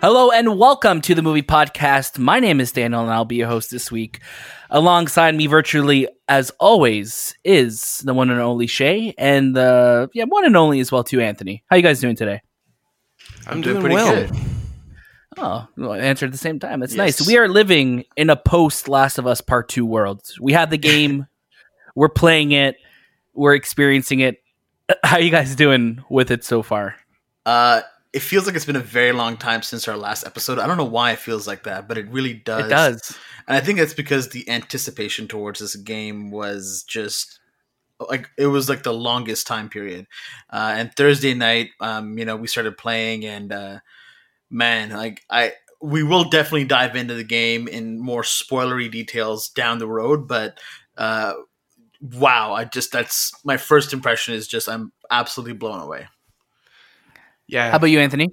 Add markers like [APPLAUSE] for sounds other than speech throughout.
Hello and welcome to the movie podcast. My name is Daniel and I'll be your host this week. Alongside me virtually as always is the one and only Shay and the yeah, one and only as well too Anthony. How you guys doing today? I'm, doing, pretty well. good. Oh, well, answer at the same time. That's yes. nice. We are living in a post Last of Us Part 2 world. We have the [LAUGHS] game, we're playing it, we're experiencing it. [CLEARS THROAT] How you guys doing with it so far? Uh it feels like it's been a very long time since our last episode. I don't know why it feels like that, but it really does. It does. And I think that's because the anticipation towards this game was just like it was like the longest time period. Uh, and Thursday night, um, you know, we started playing, and uh, man, like I, we will definitely dive into the game in more spoilery details down the road, but. Uh, wow, I just that's my first impression is just I'm absolutely blown away. Yeah. How about you, Anthony?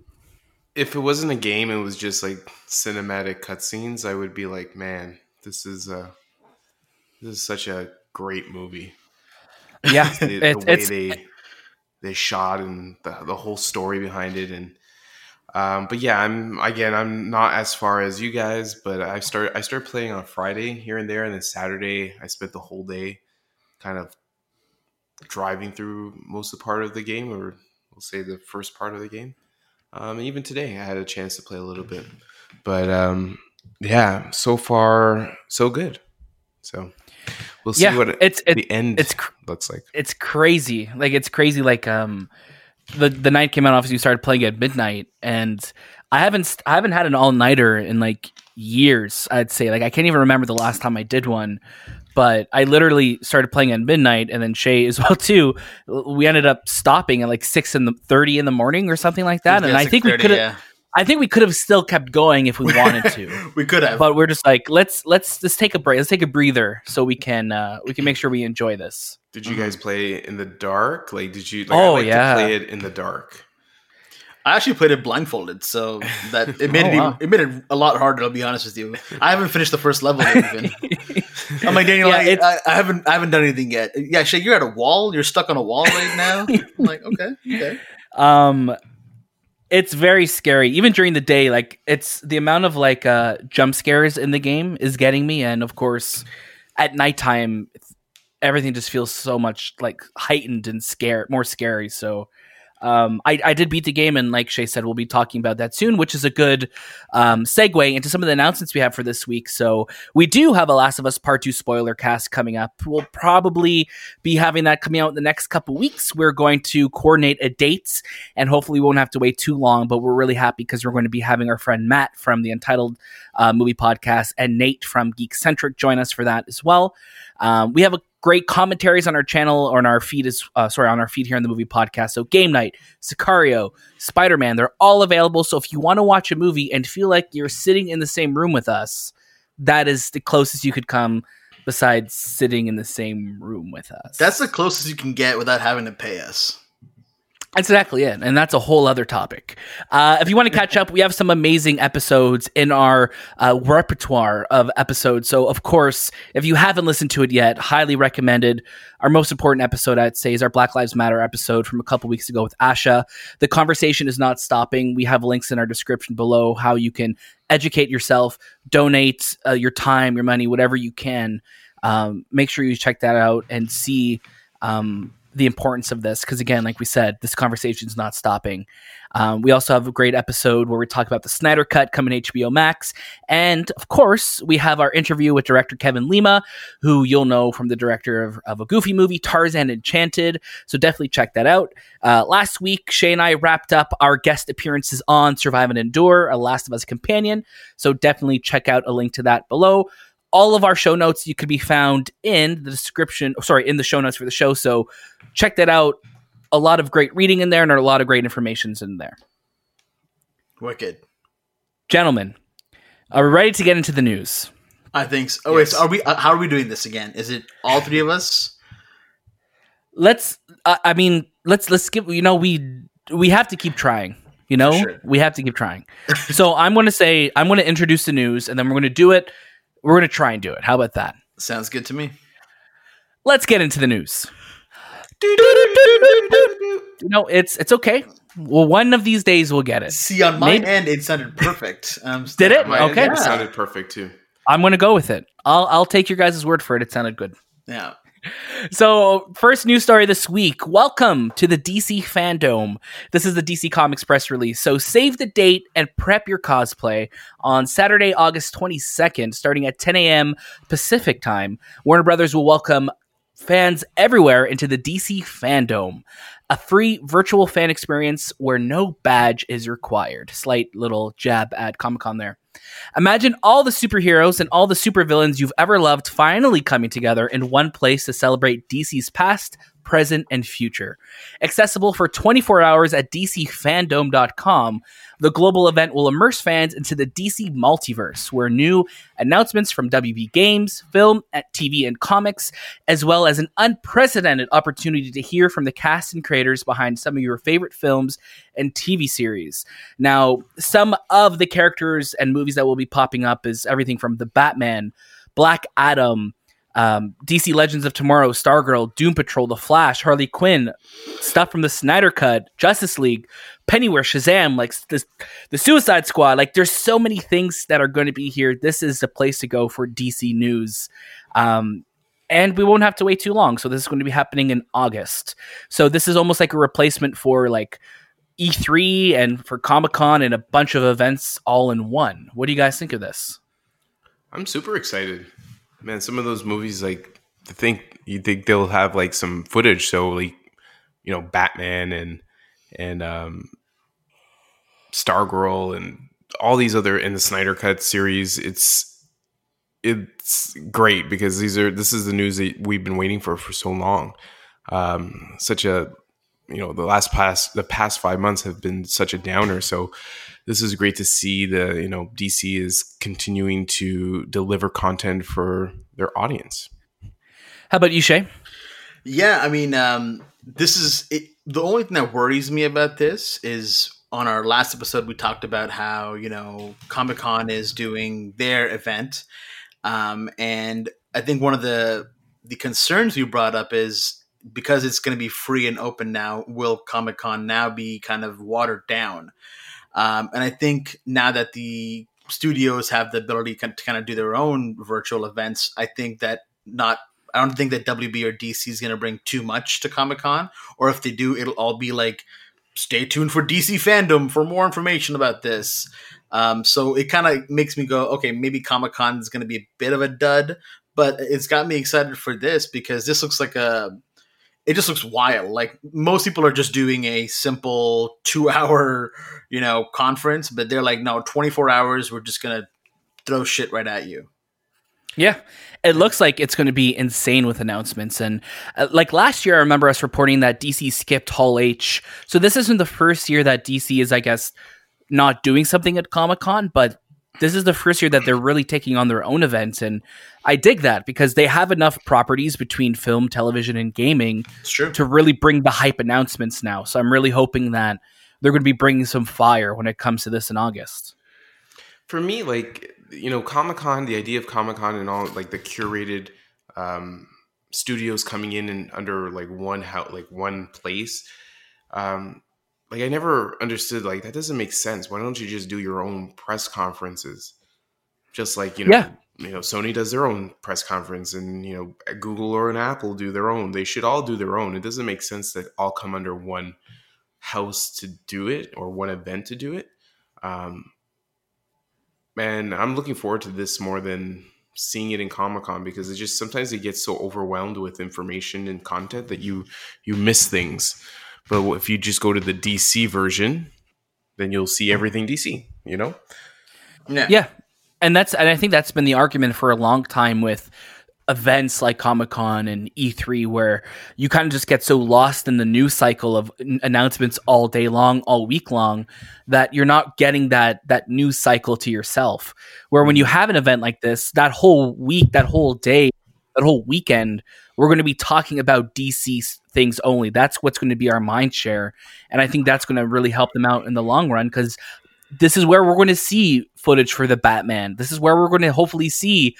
If it wasn't a game, it was just like cinematic cutscenes. I would be like, man, this is uh this is such a great movie. Yeah, [LAUGHS] the, the way they they shot and the the whole story behind it, and um, but yeah, I'm again, I'm not as far as you guys, but I start I started playing on Friday here and there, and then Saturday I spent the whole day kind of driving through most of the part of the game or we'll say the first part of the game. Um, even today, I had a chance to play a little bit, but um, yeah, so far so good. So we'll see yeah, what it's, it, the end it's cr- looks like. It's crazy, like it's crazy. Like um, the the night came out. Obviously, you started playing at midnight, and I haven't I haven't had an all nighter in like years. I'd say like I can't even remember the last time I did one but I literally started playing at midnight, and then Shay as [LAUGHS] well too. We ended up stopping at like six in the thirty in the morning or something like that, and I think we could have. Yeah. I think we could have still kept going if we wanted to. [LAUGHS] we could have, but we're just like let's let's let's take a break. Let's take a breather so we can uh, we can make sure we enjoy this. Did you guys play in the dark? Like, did you? Like, oh like yeah, play it in the dark. I actually played it blindfolded, so that it [LAUGHS] made oh, it wow. it made it a lot harder. I'll be honest with you. I haven't finished the first level even. [LAUGHS] I'm like Daniel, yeah, I, I, I, haven't I haven't done anything yet. Yeah, Shay, you're at a wall. You're stuck on a wall right now. [LAUGHS] I'm like, okay, okay. Um, it's very scary. Even during the day, like it's the amount of like uh jump scares in the game is getting me, and of course, at nighttime, everything just feels so much like heightened and scare more scary. So um, I, I, did beat the game, and like Shay said, we'll be talking about that soon, which is a good um, segue into some of the announcements we have for this week. So we do have a Last of Us Part Two spoiler cast coming up. We'll probably be having that coming out in the next couple weeks. We're going to coordinate a date, and hopefully we won't have to wait too long. But we're really happy because we're going to be having our friend Matt from the Entitled uh, Movie Podcast and Nate from Geek Centric join us for that as well. Um, we have a great commentaries on our channel or on our feed is uh, sorry on our feed here on the movie podcast. So Game Night, Sicario, Spider Man, they're all available. So if you want to watch a movie and feel like you're sitting in the same room with us, that is the closest you could come. Besides sitting in the same room with us, that's the closest you can get without having to pay us. Exactly it. And that's a whole other topic. Uh, if you want to catch up, we have some amazing episodes in our uh, repertoire of episodes. So, of course, if you haven't listened to it yet, highly recommended. Our most important episode, I'd say, is our Black Lives Matter episode from a couple weeks ago with Asha. The conversation is not stopping. We have links in our description below how you can educate yourself, donate uh, your time, your money, whatever you can. Um, make sure you check that out and see. Um, the importance of this because again like we said this conversation is not stopping. Um, we also have a great episode where we talk about the snyder cut coming hbo max. And of course we have our interview with director kevin lima who you'll know from the director of, of a goofy movie tarzan enchanted. So definitely check that out. Uh, last week shay and i wrapped up our guest appearances on survive and endure a last of us companion. So definitely check out a link to that below all of our show notes you could be found in the description sorry in the show notes for the show. So check that out. A lot of great reading in there and a lot of great informations in there. Wicked. Gentlemen are we ready to get into the news? I think so. Oh yes. wait so are we uh, how are we doing this again? Is it all three of us? Let's uh, i mean let's let's give you know we we have to keep trying you know? sure. we have to keep trying. So i'm going to say i'm going to introduce the news and then we're going to do it we're going to try and do it. How about that? Sounds good to me. Let's get into the news. No, it's it's okay. Well, one of these days we'll get it. See, on my Maybe- end, it sounded perfect. [LAUGHS] Um, Did it? My- Okay. It sounded perfect too. I'm going to go with it. I'll I'll take your guys' word for it. It sounded good. Yeah. So, first news story this week. Welcome to the DC FanDome. This is the DC Comics press release. So, save the date and prep your cosplay on Saturday, August 22nd, starting at 10 a.m. Pacific time. Warner Brothers will welcome fans everywhere into the DC FanDome, a free virtual fan experience where no badge is required. Slight little jab at Comic Con there. Imagine all the superheroes and all the supervillains you've ever loved finally coming together in one place to celebrate DC's past, present, and future. Accessible for 24 hours at DCFanDome.com, the global event will immerse fans into the DC multiverse, where new announcements from WB Games, film, TV, and comics, as well as an unprecedented opportunity to hear from the cast and creators behind some of your favorite films and TV series. Now, some of the characters and movies that will be popping up is everything from the Batman, Black Adam, um, DC Legends of Tomorrow, Stargirl, Doom Patrol, The Flash, Harley Quinn, stuff from the Snyder Cut, Justice League, Pennyworth, Shazam, like this, the Suicide Squad. Like, there's so many things that are going to be here. This is the place to go for DC news. Um, and we won't have to wait too long. So this is going to be happening in August. So this is almost like a replacement for like E3 and for Comic Con and a bunch of events all in one. What do you guys think of this? I'm super excited, man. Some of those movies, like, I think you think they'll have like some footage, so like, you know, Batman and and um, Stargirl and all these other in the Snyder Cut series. It's it's great because these are this is the news that we've been waiting for for so long. Um, such a you know the last past the past five months have been such a downer. So this is great to see the you know DC is continuing to deliver content for their audience. How about you, Shay? Yeah, I mean, um, this is it, the only thing that worries me about this is on our last episode we talked about how you know Comic Con is doing their event, um, and I think one of the the concerns you brought up is because it's going to be free and open now, will Comic Con now be kind of watered down? Um, and I think now that the studios have the ability to kind of do their own virtual events, I think that not I don't think that WB or DC is going to bring too much to Comic Con, or if they do, it'll all be like, stay tuned for DC FanDome for more information about this. Um, so it kind of makes me go, okay, maybe Comic Con is going to be a bit of a dud, but it's got me excited for this because this looks like a, it just looks wild. Like most people are just doing a simple two hour, you know, conference, but they're like, no, 24 hours, we're just going to throw shit right at you. Yeah, it looks like it's going to be insane with announcements. And uh, like last year, I remember us reporting that DC skipped Hall H. So this isn't the first year that DC is, I guess, not doing something at Comic Con, but this is the first year that they're really taking on their own events. And I dig that because they have enough properties between film, television, and gaming to really bring the hype announcements now. So I'm really hoping that they're going to be bringing some fire when it comes to this in August. For me, like you know, Comic Con, the idea of Comic Con and all like the curated um, studios coming in and under like one house, like one place. Um, like I never understood like that doesn't make sense. Why don't you just do your own press conferences? Just like you know, Yeah. you know, Sony does their own press conference, and you know, Google or an Apple do their own. They should all do their own. It doesn't make sense that all come under one house to do it or one event to do it. Um, man, I'm looking forward to this more than seeing it in Comic Con because it just sometimes it gets so overwhelmed with information and content that you you miss things. But if you just go to the DC version, then you'll see everything DC. You know. Yeah. And that's and I think that's been the argument for a long time with events like Comic-Con and E3 where you kind of just get so lost in the news cycle of n- announcements all day long, all week long that you're not getting that that news cycle to yourself. Where when you have an event like this, that whole week, that whole day, that whole weekend, we're going to be talking about DC things only. That's what's going to be our mind share. And I think that's going to really help them out in the long run because this is where we're going to see footage for the Batman. This is where we're going to hopefully see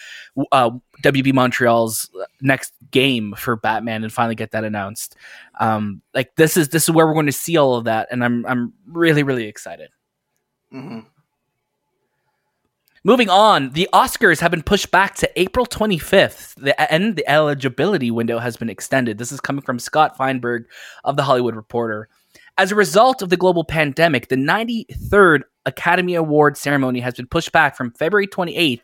uh, WB Montreal's next game for Batman and finally get that announced. Um, like this is this is where we're going to see all of that, and I'm I'm really really excited. Mm-hmm. Moving on, the Oscars have been pushed back to April 25th, the, and the eligibility window has been extended. This is coming from Scott Feinberg of The Hollywood Reporter. As a result of the global pandemic, the 93rd Academy Award ceremony has been pushed back from February 28th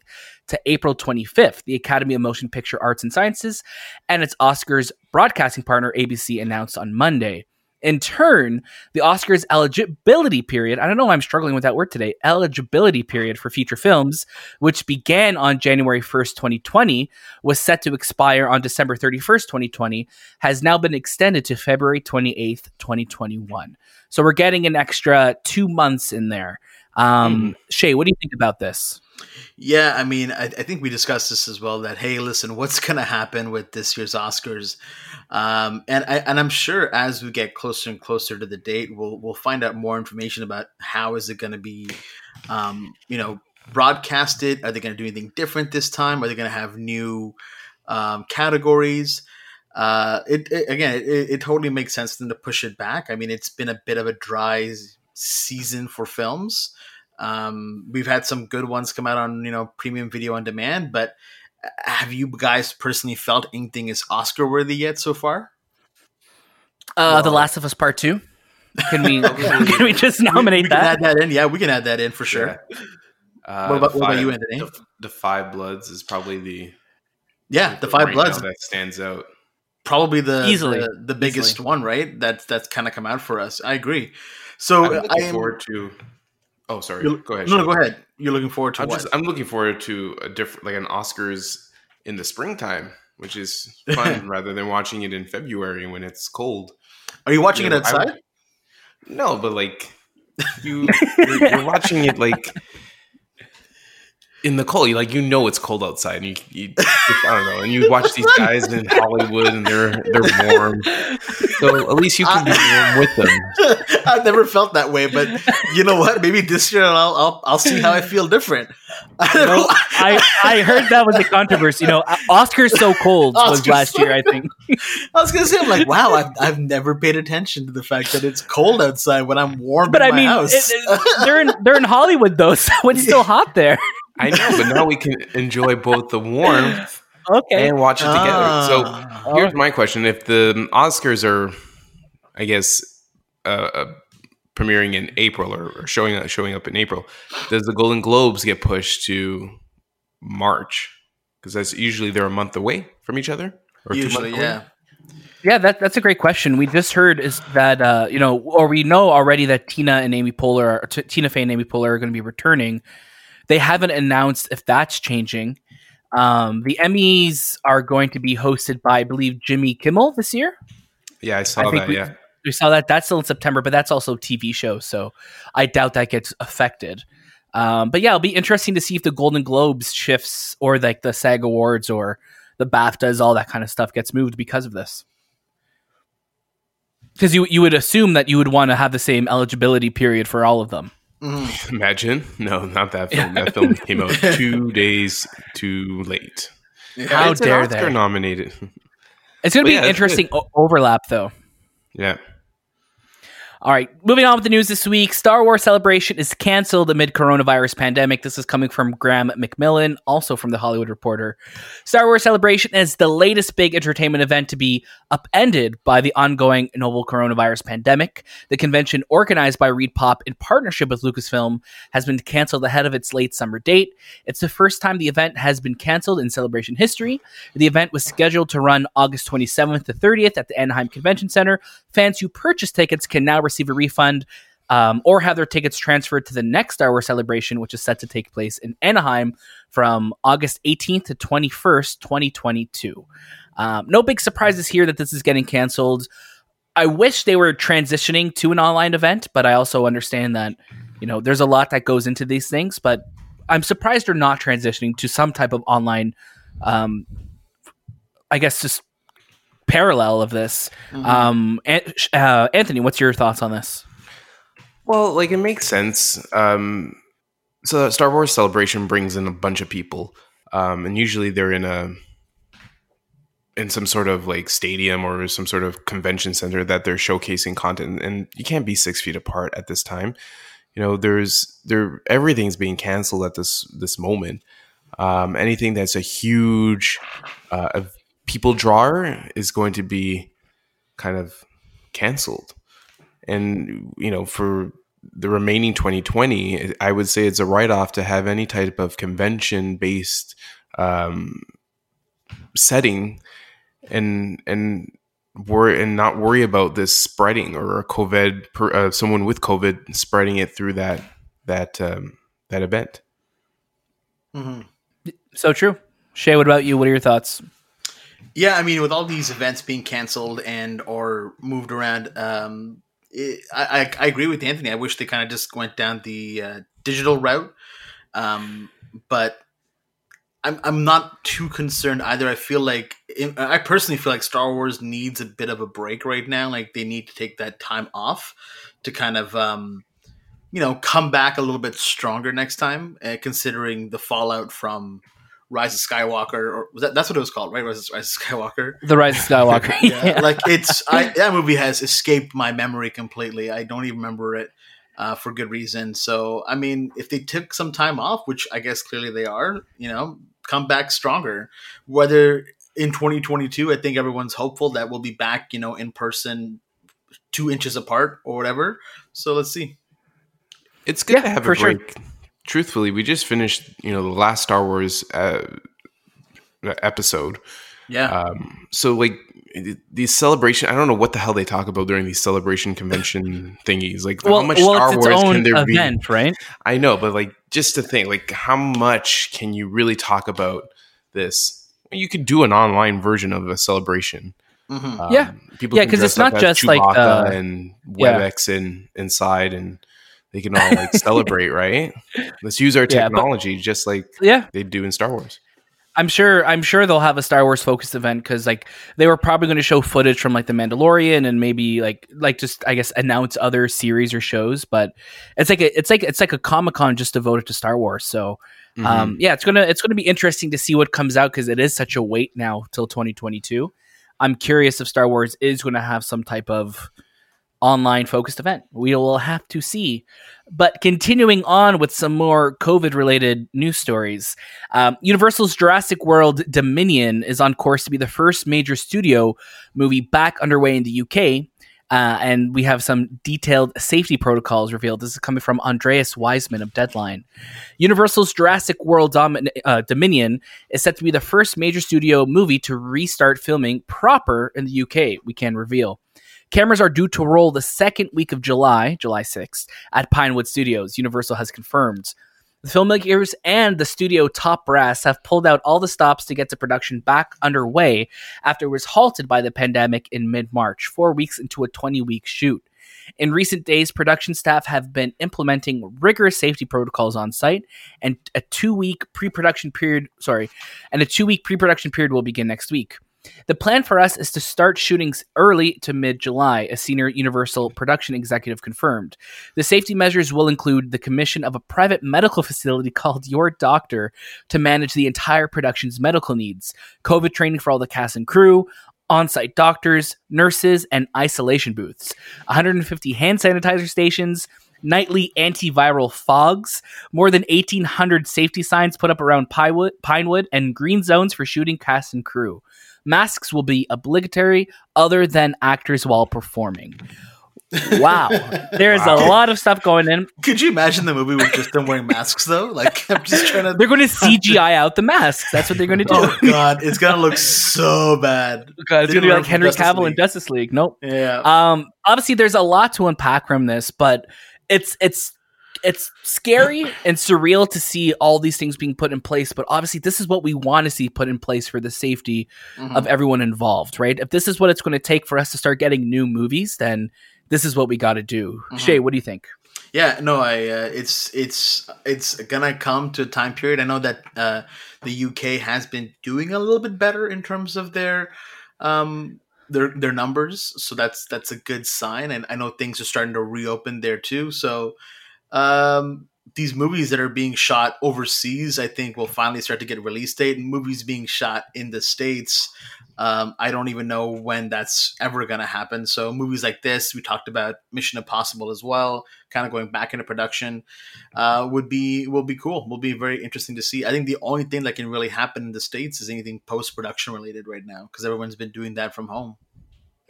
to April 25th. The Academy of Motion Picture Arts and Sciences and its Oscars broadcasting partner ABC announced on Monday. In turn, the Oscars eligibility period, I don't know why I'm struggling with that word today, eligibility period for feature films, which began on January 1st, 2020, was set to expire on December 31st, 2020, has now been extended to February 28th, 2021. So we're getting an extra two months in there. Um, mm. Shay, what do you think about this? Yeah, I mean, I, I, think we discussed this as well. That hey, listen, what's going to happen with this year's Oscars? Um, and I, and I'm sure as we get closer and closer to the date, we'll we'll find out more information about how is it going to be, um, you know, broadcasted. Are they going to do anything different this time? Are they going to have new um, categories? Uh, it, it again, it, it, totally makes sense then to push it back. I mean, it's been a bit of a dry season for films. Um, we've had some good ones come out on you know premium video on demand, but uh, have you guys personally felt anything is Oscar worthy yet so far? Uh, well, The Last of Us Part Two. Can we [LAUGHS] can we just nominate we, we that? add that in. Yeah, we can add that in for sure. Yeah. Uh, what, about, what about you, Anthony? The, the, Five Bloods is probably the yeah the Five right Bloods that stands out. Probably the easily the, the biggest easily. one, right? That's that's kind of come out for us. I agree. So I'm looking I am, forward to Oh, sorry. Go ahead. No, no, go ahead. You're looking forward to I'm what? Just, I'm looking forward to a different, like an Oscars in the springtime, which is fun [LAUGHS] rather than watching it in February when it's cold. Are you watching you know, it outside? I, no, but like you, [LAUGHS] you're, you're watching it like in the cold, you like you know it's cold outside, and you, you I don't know, and you [LAUGHS] watch these guys in Hollywood, and they're they're warm, so at least you can be warm with them. [LAUGHS] I've never felt that way, but you know what? Maybe this year I'll I'll, I'll see how I feel different. I, know, I I heard that was a controversy. You know, Oscar's so cold Oscar's was last so year. I think. [LAUGHS] I was gonna say, I'm like, wow, I've, I've never paid attention to the fact that it's cold outside when I'm warm. But I mean, it, they're in they're in Hollywood though, [LAUGHS] so it's still hot there. I know, but now we can enjoy both the warmth okay. and watch it together. So ah. here's my question: If the Oscars are, I guess, uh, uh, premiering in April or, or showing up, showing up in April, does the Golden Globes get pushed to March? Because that's usually they're a month away from each other. usually, yeah. Away? Yeah, that, that's a great question. We just heard is that uh, you know, or we know already that Tina and Amy Poehler, T- Tina Fey and Amy Poehler are going to be returning they haven't announced if that's changing. Um, the Emmys are going to be hosted by, I believe, Jimmy Kimmel this year. Yeah, I saw I that. We, yeah, we saw that. That's still in September, but that's also a TV show, so I doubt that gets affected. Um, but yeah, it'll be interesting to see if the Golden Globes shifts or like the SAG Awards or the BAFTAs, all that kind of stuff gets moved because of this. Because you you would assume that you would want to have the same eligibility period for all of them. Mm. [LAUGHS] Imagine. No, not that film. That film [LAUGHS] came out two days too late. Yeah. How it's dare they? Nominated. It's going to be yeah, an interesting o- overlap, though. Yeah. All right, moving on with the news this week. Star Wars Celebration is canceled amid coronavirus pandemic. This is coming from Graeme McMillan, also from the Hollywood Reporter. Star Wars Celebration is the latest big entertainment event to be upended by the ongoing novel coronavirus pandemic. The convention, organized by Reed Pop in partnership with Lucasfilm, has been canceled ahead of its late summer date. It's the first time the event has been canceled in Celebration history. The event was scheduled to run August 27th to 30th at the Anaheim Convention Center. Fans who purchase tickets can now receive a refund um, or have their tickets transferred to the next Star Wars celebration, which is set to take place in Anaheim from August 18th to 21st, 2022. Um, no big surprises here that this is getting canceled. I wish they were transitioning to an online event, but I also understand that you know there's a lot that goes into these things. But I'm surprised they're not transitioning to some type of online. Um, I guess just parallel of this. Mm-hmm. Um, uh, Anthony, what's your thoughts on this? Well, like it makes sense. Um, so Star Wars Celebration brings in a bunch of people, um, and usually they're in a in some sort of like stadium or some sort of convention center that they're showcasing content, and you can't be six feet apart at this time. You know, there's there everything's being canceled at this this moment. Um, anything that's a huge uh, people drawer is going to be kind of canceled, and you know for the remaining 2020, I would say it's a write off to have any type of convention based um, setting and and worry and not worry about this spreading or a COVID per, uh, someone with COVID spreading it through that that um, that event. Mm-hmm. So true. Shay, what about you? What are your thoughts? Yeah, I mean, with all these events being canceled and or moved around, um, it, I, I, agree with Anthony. I wish they kind of just went down the uh, digital route, um, but I'm I'm not too concerned either. I feel like I personally feel like Star Wars needs a bit of a break right now. Like they need to take that time off to kind of um, you know come back a little bit stronger next time, uh, considering the fallout from Rise of Skywalker, or was that that's what it was called, right? Rise of, Rise of Skywalker. The Rise of Skywalker. [LAUGHS] yeah. yeah. like it's I, [LAUGHS] that movie has escaped my memory completely. I don't even remember it uh, for good reason. So I mean, if they took some time off, which I guess clearly they are, you know, come back stronger. Whether in 2022, I think everyone's hopeful that we'll be back, you know, in person, two inches apart or whatever. So let's see. It's good yeah, to have a break. Sure. Truthfully, we just finished, you know, the last Star Wars uh, episode. Yeah. Um, so like these celebration, I don't know what the hell they talk about during these celebration convention [LAUGHS] thingies. Like well, how much well, Star Wars can there event, be? Right. I know, but like just to think, like how much can you really talk about this? You could do an online version of a celebration. Mm-hmm. Um, yeah, people yeah, because it's not just like uh, and WebEx yeah. in, inside, and they can all like celebrate, [LAUGHS] right? Let's use our technology yeah, but, just like yeah they do in Star Wars. I'm sure I'm sure they'll have a Star Wars focused event because like they were probably going to show footage from like the Mandalorian and maybe like like just I guess announce other series or shows. But it's like a, it's like it's like a Comic Con just devoted to Star Wars. So um, mm-hmm. yeah, it's gonna it's gonna be interesting to see what comes out because it is such a wait now till 2022. I'm curious if Star Wars is going to have some type of online focused event. We will have to see. But continuing on with some more COVID related news stories, um, Universal's Jurassic World Dominion is on course to be the first major studio movie back underway in the UK. Uh, and we have some detailed safety protocols revealed. This is coming from Andreas Wiseman of Deadline. Universal's Jurassic World Dom- uh, Dominion is set to be the first major studio movie to restart filming proper in the UK, we can reveal. Cameras are due to roll the second week of July, July 6th, at Pinewood Studios, Universal has confirmed. The filmmakers and the studio top brass have pulled out all the stops to get the production back underway after it was halted by the pandemic in mid March, four weeks into a 20 week shoot. In recent days, production staff have been implementing rigorous safety protocols on site, and a two week pre production period, sorry, and a two week pre production period will begin next week. The plan for us is to start shootings early to mid July, a senior Universal production executive confirmed. The safety measures will include the commission of a private medical facility called Your Doctor to manage the entire production's medical needs, COVID training for all the cast and crew, on site doctors, nurses, and isolation booths, 150 hand sanitizer stations, nightly antiviral fogs, more than 1,800 safety signs put up around Pinewood, Pinewood, and green zones for shooting cast and crew masks will be obligatory other than actors while performing. Wow, [LAUGHS] there's wow. a lot of stuff going in. Could you imagine the movie with just them wearing masks though? Like I'm just trying to. They're going to CGI out the masks. That's what they're going to do. Oh [LAUGHS] god, it's gonna look so bad. God, it's going to be like Henry Cavill in Justice League. Nope. Yeah. Um. Obviously, there's a lot to unpack from this, but it's it's it's scary and surreal to see all these things being put in place but obviously this is what we want to see put in place for the safety mm-hmm. of everyone involved right if this is what it's going to take for us to start getting new movies then this is what we got to do mm-hmm. shay what do you think yeah no i uh, it's it's it's gonna come to a time period i know that uh, the uk has been doing a little bit better in terms of their um their their numbers, so that's that's a good sign. And I know things are starting to reopen there too. So um, these movies that are being shot overseas, I think, will finally start to get release date. And movies being shot in the states, um, I don't even know when that's ever going to happen. So movies like this, we talked about Mission Impossible as well, kind of going back into production, uh, would be will be cool. Will be very interesting to see. I think the only thing that can really happen in the states is anything post production related right now because everyone's been doing that from home.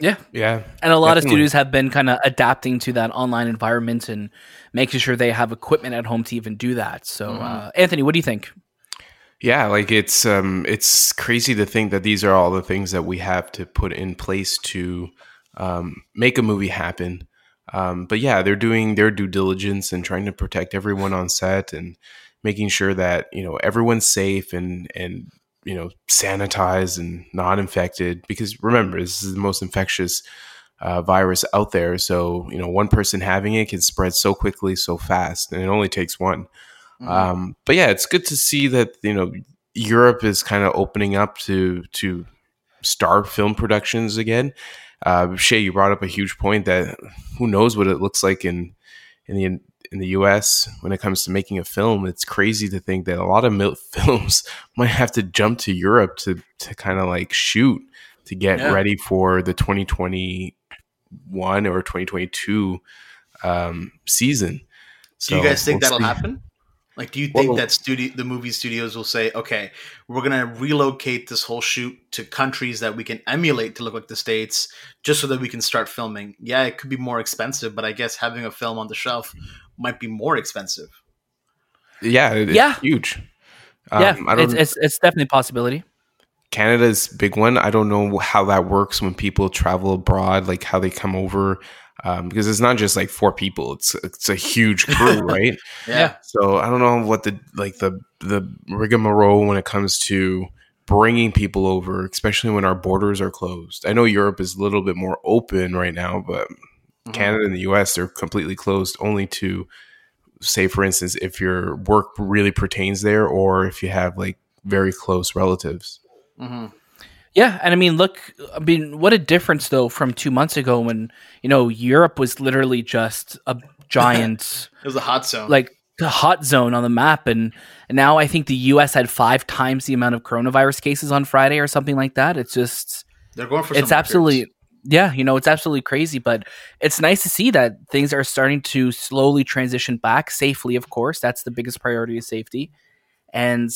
Yeah. Yeah. And a lot definitely. of studios have been kind of adapting to that online environment and making sure they have equipment at home to even do that. So, mm-hmm. uh, Anthony, what do you think? Yeah, like it's um it's crazy to think that these are all the things that we have to put in place to um, make a movie happen. Um, but yeah, they're doing their due diligence and trying to protect everyone on set and making sure that you know everyone's safe and and you know sanitized and not infected because remember this is the most infectious uh, virus out there. So you know one person having it can spread so quickly so fast and it only takes one. Mm-hmm. um, but yeah it's good to see that you know europe is kind of opening up to to star film productions again. Uh, Shay, you brought up a huge point that who knows what it looks like in in the in the US when it comes to making a film. It's crazy to think that a lot of [LAUGHS] films might have to jump to Europe to to kind of like shoot to get yeah. ready for the 2021 or 2022 um, season. So, Do you guys think we'll that'll see. happen? Like, do you think well, that studio, the movie studios will say, okay, we're going to relocate this whole shoot to countries that we can emulate to look like the States just so that we can start filming? Yeah, it could be more expensive, but I guess having a film on the shelf might be more expensive. Yeah, yeah, huge. Um, yeah, I don't, it's, it's, it's definitely a possibility. Canada's big one. I don't know how that works when people travel abroad, like how they come over um, because it's not just like four people; it's it's a huge [LAUGHS] crew, right? yeah. So I don't know what the like the the rigmarole when it comes to bringing people over, especially when our borders are closed. I know Europe is a little bit more open right now, but mm-hmm. Canada and the U.S. they're completely closed, only to say, for instance, if your work really pertains there, or if you have like very close relatives. Mm-hmm. Yeah, and I mean, look, I mean, what a difference though from two months ago when you know Europe was literally just a [LAUGHS] giant. it was a hot zone, like a hot zone on the map, and, and now I think the U.S. had five times the amount of coronavirus cases on Friday or something like that. It's just they're going for. It's absolutely. Yeah, you know, it's absolutely crazy, but it's nice to see that things are starting to slowly transition back safely, of course. That's the biggest priority is safety. And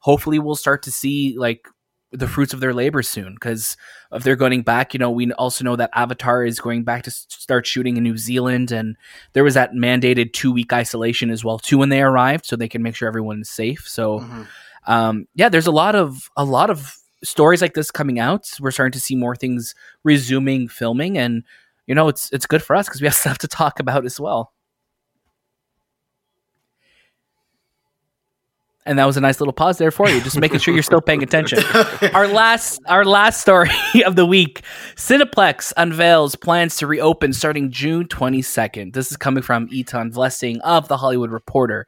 hopefully we'll start to see like the fruits of their labor soon because if they're going back you know we also know that avatar is going back to start shooting in new zealand and there was that mandated two week isolation as well too when they arrived so they can make sure everyone's safe so mm-hmm. um, yeah there's a lot of a lot of stories like this coming out we're starting to see more things resuming filming and you know it's it's good for us because we have [LAUGHS] stuff to talk about as well. And that was a nice little pause there for you just making sure you're still paying attention. [LAUGHS] Our last our last story [LAUGHS] of the week cineplex unveils plans to reopen starting june 22nd this is coming from Etan Vlessing of the hollywood reporter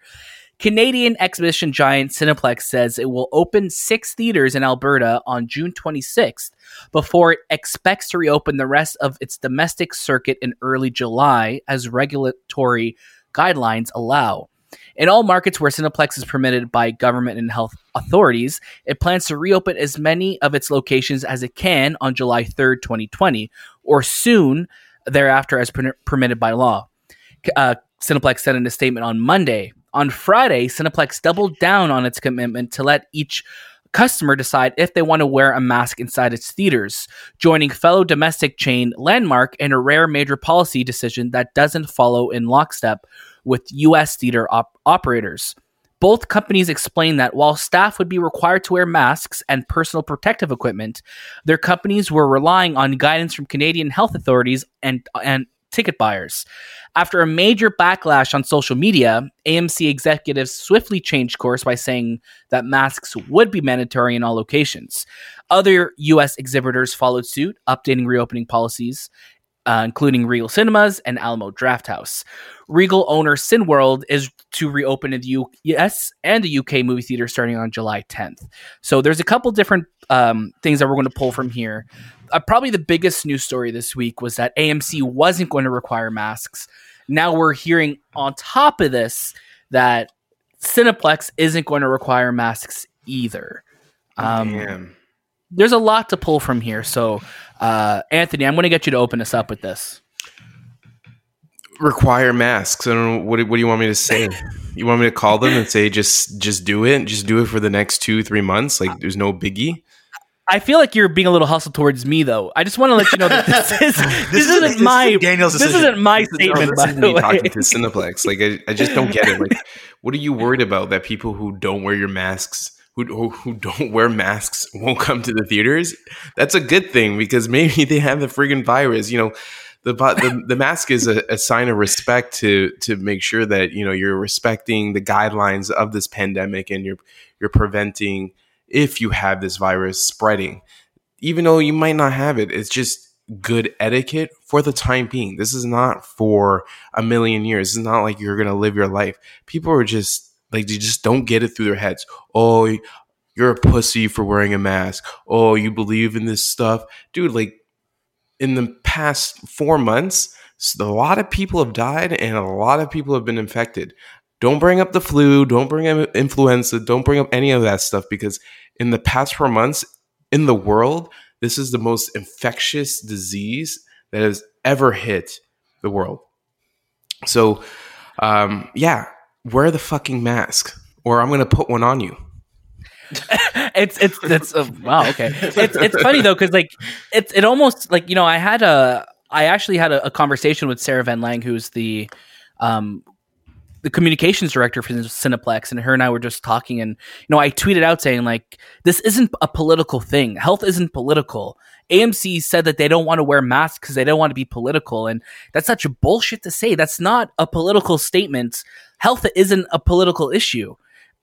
canadian exhibition giant cineplex says it will open six theaters in alberta on june 26th before it expects to reopen the rest of its domestic circuit in early july as regulatory guidelines allow in all markets where Cineplex is permitted by government and health authorities, it plans to reopen as many of its locations as it can on July 3rd, 2020, or soon thereafter as per- permitted by law. Uh, Cineplex said in a statement on Monday. On Friday, Cineplex doubled down on its commitment to let each customer decide if they want to wear a mask inside its theaters, joining fellow domestic chain Landmark in a rare major policy decision that doesn't follow in lockstep with U.S. theater op- operators. Both companies explained that while staff would be required to wear masks and personal protective equipment, their companies were relying on guidance from Canadian health authorities and, and ticket buyers. After a major backlash on social media, AMC executives swiftly changed course by saying that masks would be mandatory in all locations. Other U.S. exhibitors followed suit, updating reopening policies uh, including Regal Cinemas and Alamo Drafthouse. Regal owner Cineworld is to reopen in the US and the UK movie theater starting on July 10th. So there's a couple different um, things that we're going to pull from here. Uh, probably the biggest news story this week was that AMC wasn't going to require masks. Now we're hearing on top of this that Cineplex isn't going to require masks either. Um, Damn. There's a lot to pull from here. So, uh, Anthony, I'm going to get you to open us up with this. Require masks. I don't know what. What do you want me to say? You want me to call them and say just just do it, just do it for the next two three months? Like there's no biggie. I feel like you're being a little hustle towards me, though. I just want to let you know that this [LAUGHS] is this, is- isn't this my is Daniel's this isn't my statement. this by is the me way. talking to Cineplex. Like I, I just don't get it. Like, what are you worried about that people who don't wear your masks, who who, don't [LAUGHS] wear masks, [LAUGHS] won't come to the theaters? That's a good thing because maybe they have the friggin' virus. You know, the the, the mask is a, a sign of respect to to make sure that you know you're respecting the guidelines of this pandemic and you're you're preventing if you have this virus spreading even though you might not have it, it's just good etiquette for the time being. This is not for a million years. It's not like you're to live your life. People are just like, they just don't get it through their heads. Oh, you're a pussy for wearing a mask. Oh, you believe in this stuff. Dude, like in the past four months, a lot of people have died and a lot of people have been infected. Don't bring up the flu. Don't bring up influenza. Don't bring up any of that stuff because in the past four months, in the world, this is the most infectious disease that has ever hit the world. So, um, yeah, wear the fucking mask, or I'm gonna put one on you. [LAUGHS] it's it's it's uh, wow okay. It's it's funny though because like it's it almost like you know i had a i actually had a, a conversation with Sarah Van Lange who's the um the communications director for cineplex and her and i were just talking and you know i tweeted out saying like this isn't a political thing. Health isn't political. Amc said that they don't want to wear masks because they don't want to be political and that's such bullshit to say. That's not a political statement health isn't a political issue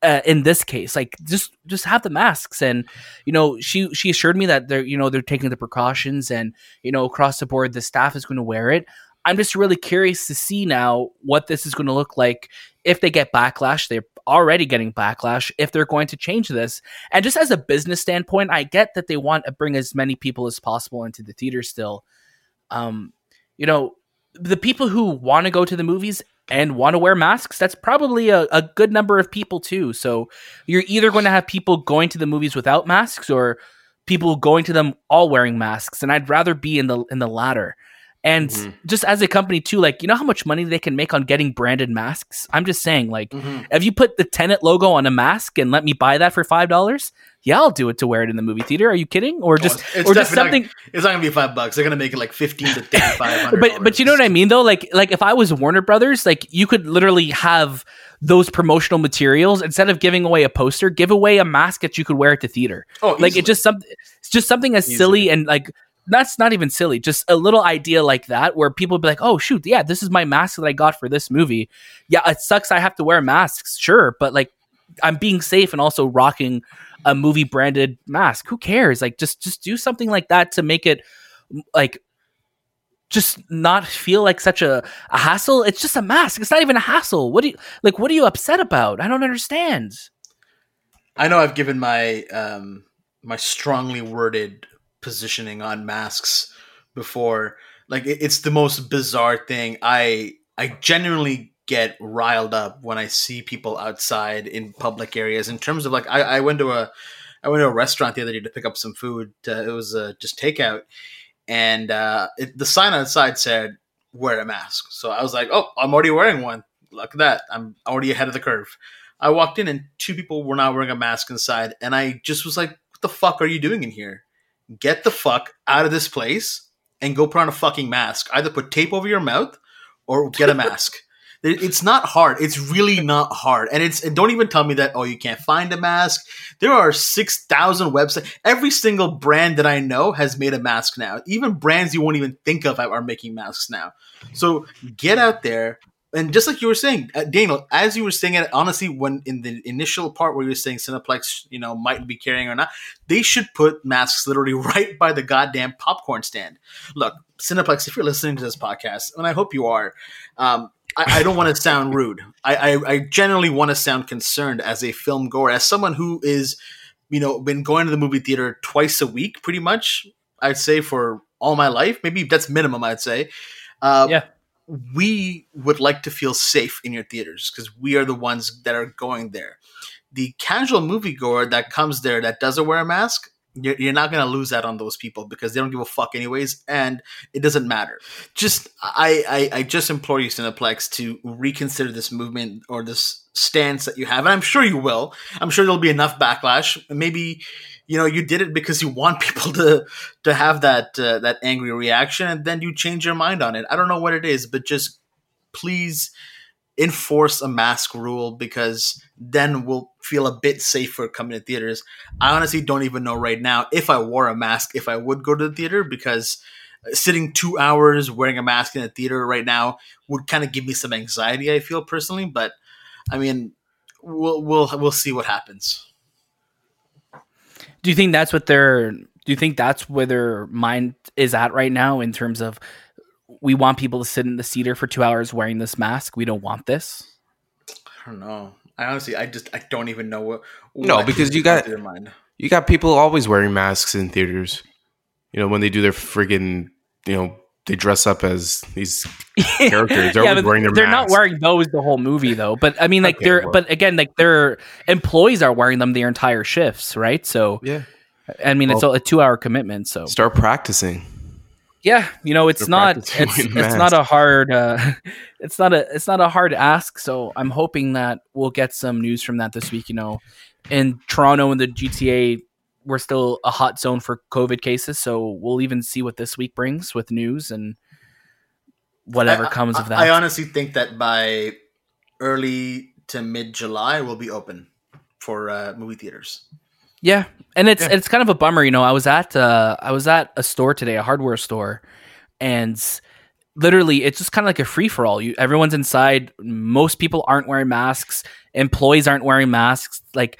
uh, in this case. Like just just have the masks. And you know she she assured me that they're you know they're taking the precautions and you know across the board the staff is going to wear it. I'm just really curious to see now what this is going to look like if they get backlash. They're already getting backlash if they're going to change this. And just as a business standpoint i get that they want to bring as many people as possible into the theater still. Um you know the people who want to go to the movies and want to wear masks, that's probably a, a good number of people too. So you're either going to have people going to the movies without masks or people going to them all wearing masks. And I'd rather be in the in the latter. And Mhm. just as a company too, like you know how much money they can make on getting branded masks? I'm just saying, like, Mhm. if you put the Tenet logo on a mask and let me buy that for five dollars, yeah, I'll do it to wear it in the movie theater. Are you kidding? Or just Oh, it's or just something It's not gonna be five bucks. They're gonna make it like fifteen to thirty-five [LAUGHS] hundred. but but you know what I mean though like like if I was Warner Brothers like you could literally have those promotional materials instead of giving away a poster give away a mask that you could wear at the theater Oh, like easily. it just some it's just something as Easily. silly and like that's not even silly just a little idea like that where people be like oh shoot yeah this is my mask that I got for this movie yeah it sucks I have to wear masks sure but like I'm being safe and also rocking a movie branded mask who cares like just just do something like that to make it like just not feel like such a, a hassle. It's just a mask. It's not even a hassle. What do you like? What are you upset about? I don't understand. I know I've given my um my strongly worded positioning on masks before. Like it, it's the most bizarre thing. I I genuinely get riled up when I see people outside in public areas. In terms of like, I, I went to a I went to a restaurant the other day to pick up some food. It was uh, just takeout, and uh, it, the sign outside said "wear a mask." So I was like, "Oh, I'm already wearing one. Look at that! I'm already ahead of the curve." I walked in and two people were not wearing a mask inside, and I just was like, "What the fuck are you doing in here? Get the fuck out of this place and go put on a fucking mask. Either put tape over your mouth or get a [LAUGHS] mask." It- It's not hard. It's really not hard. And it's and don't even tell me that oh you can't find a mask. There are 6,000 websites. Every single brand that I know has made a mask now. Even brands you won't even think of are making masks now. So get out there and just like you were saying, uh, Daniel, as you were saying it, honestly, when in the initial part where you were saying Cineplex, you know, might be carrying or not, they should put masks literally [LAUGHS] right by the goddamn popcorn stand. Look, Cineplex, if you're listening to this podcast, and I hope you are, um, I, I, don't want to sound rude. I, I, I generally want to sound concerned as a film goer, as someone who is, you know, been going to the movie theater twice a week, pretty much. I'd say for all my life, maybe that's minimum. I'd say. Uh, yeah we would like to feel safe in your theaters because we are the ones that are going there. The casual moviegoer that comes there that doesn't wear a mask, you're, you're not to lose that on those people because they don't give a fuck anyways, and it doesn't matter. Just I, I I just implore you, Cineplex, to reconsider this movement or this stance that you have, and I'm sure you will. I'm sure there'll be enough backlash. Maybe you know you did it because you want [LAUGHS] people to to have that uh, that angry reaction and then you change your mind on it i don't know what it is but just please enforce a mask rule because then we'll feel a bit safer coming to theaters. I honestly don't even know right now if i wore a mask if i would go to the theater because uh, sitting two hours wearing a mask in a theater right now would kind of give me some anxiety i feel personally but i mean we'll we'll we'll see what happens. Do you think that's what their do you think that's where their mind is at right now in terms of we want people to sit in the theater for two hours wearing this mask we don't want this i don't know i honestly i just i don't even know what, what no because you got you got people always wearing masks in theaters you know when they do their friggin you know they dress up as these [LAUGHS] characters. They're yeah, wearing their They're masks. not wearing those the whole movie though. But I mean, like okay, they're. Well. But again, like their employees are wearing them their entire shifts, right? So yeah. I mean, well, it's a two-hour commitment. So start practicing. Yeah, you know, it's not. It's, it's not a hard. Uh, [LAUGHS] it's not a. It's not a hard ask. So I'm hoping that we'll get some news from that this week. You know, in Toronto and the GTA we're still a hot zone for COVID cases, so we'll even see what this week brings with news and whatever I, comes I, of that. I honestly think that by early to mid July, we'll be open for uh, movie theaters. Yeah, and it's yeah. it's kind of a bummer, you know. I was at uh, I was at a store today, a hardware store, and literally it's just kind of like a free for all. You everyone's inside. Most people aren't wearing masks. Employees aren't wearing masks. Like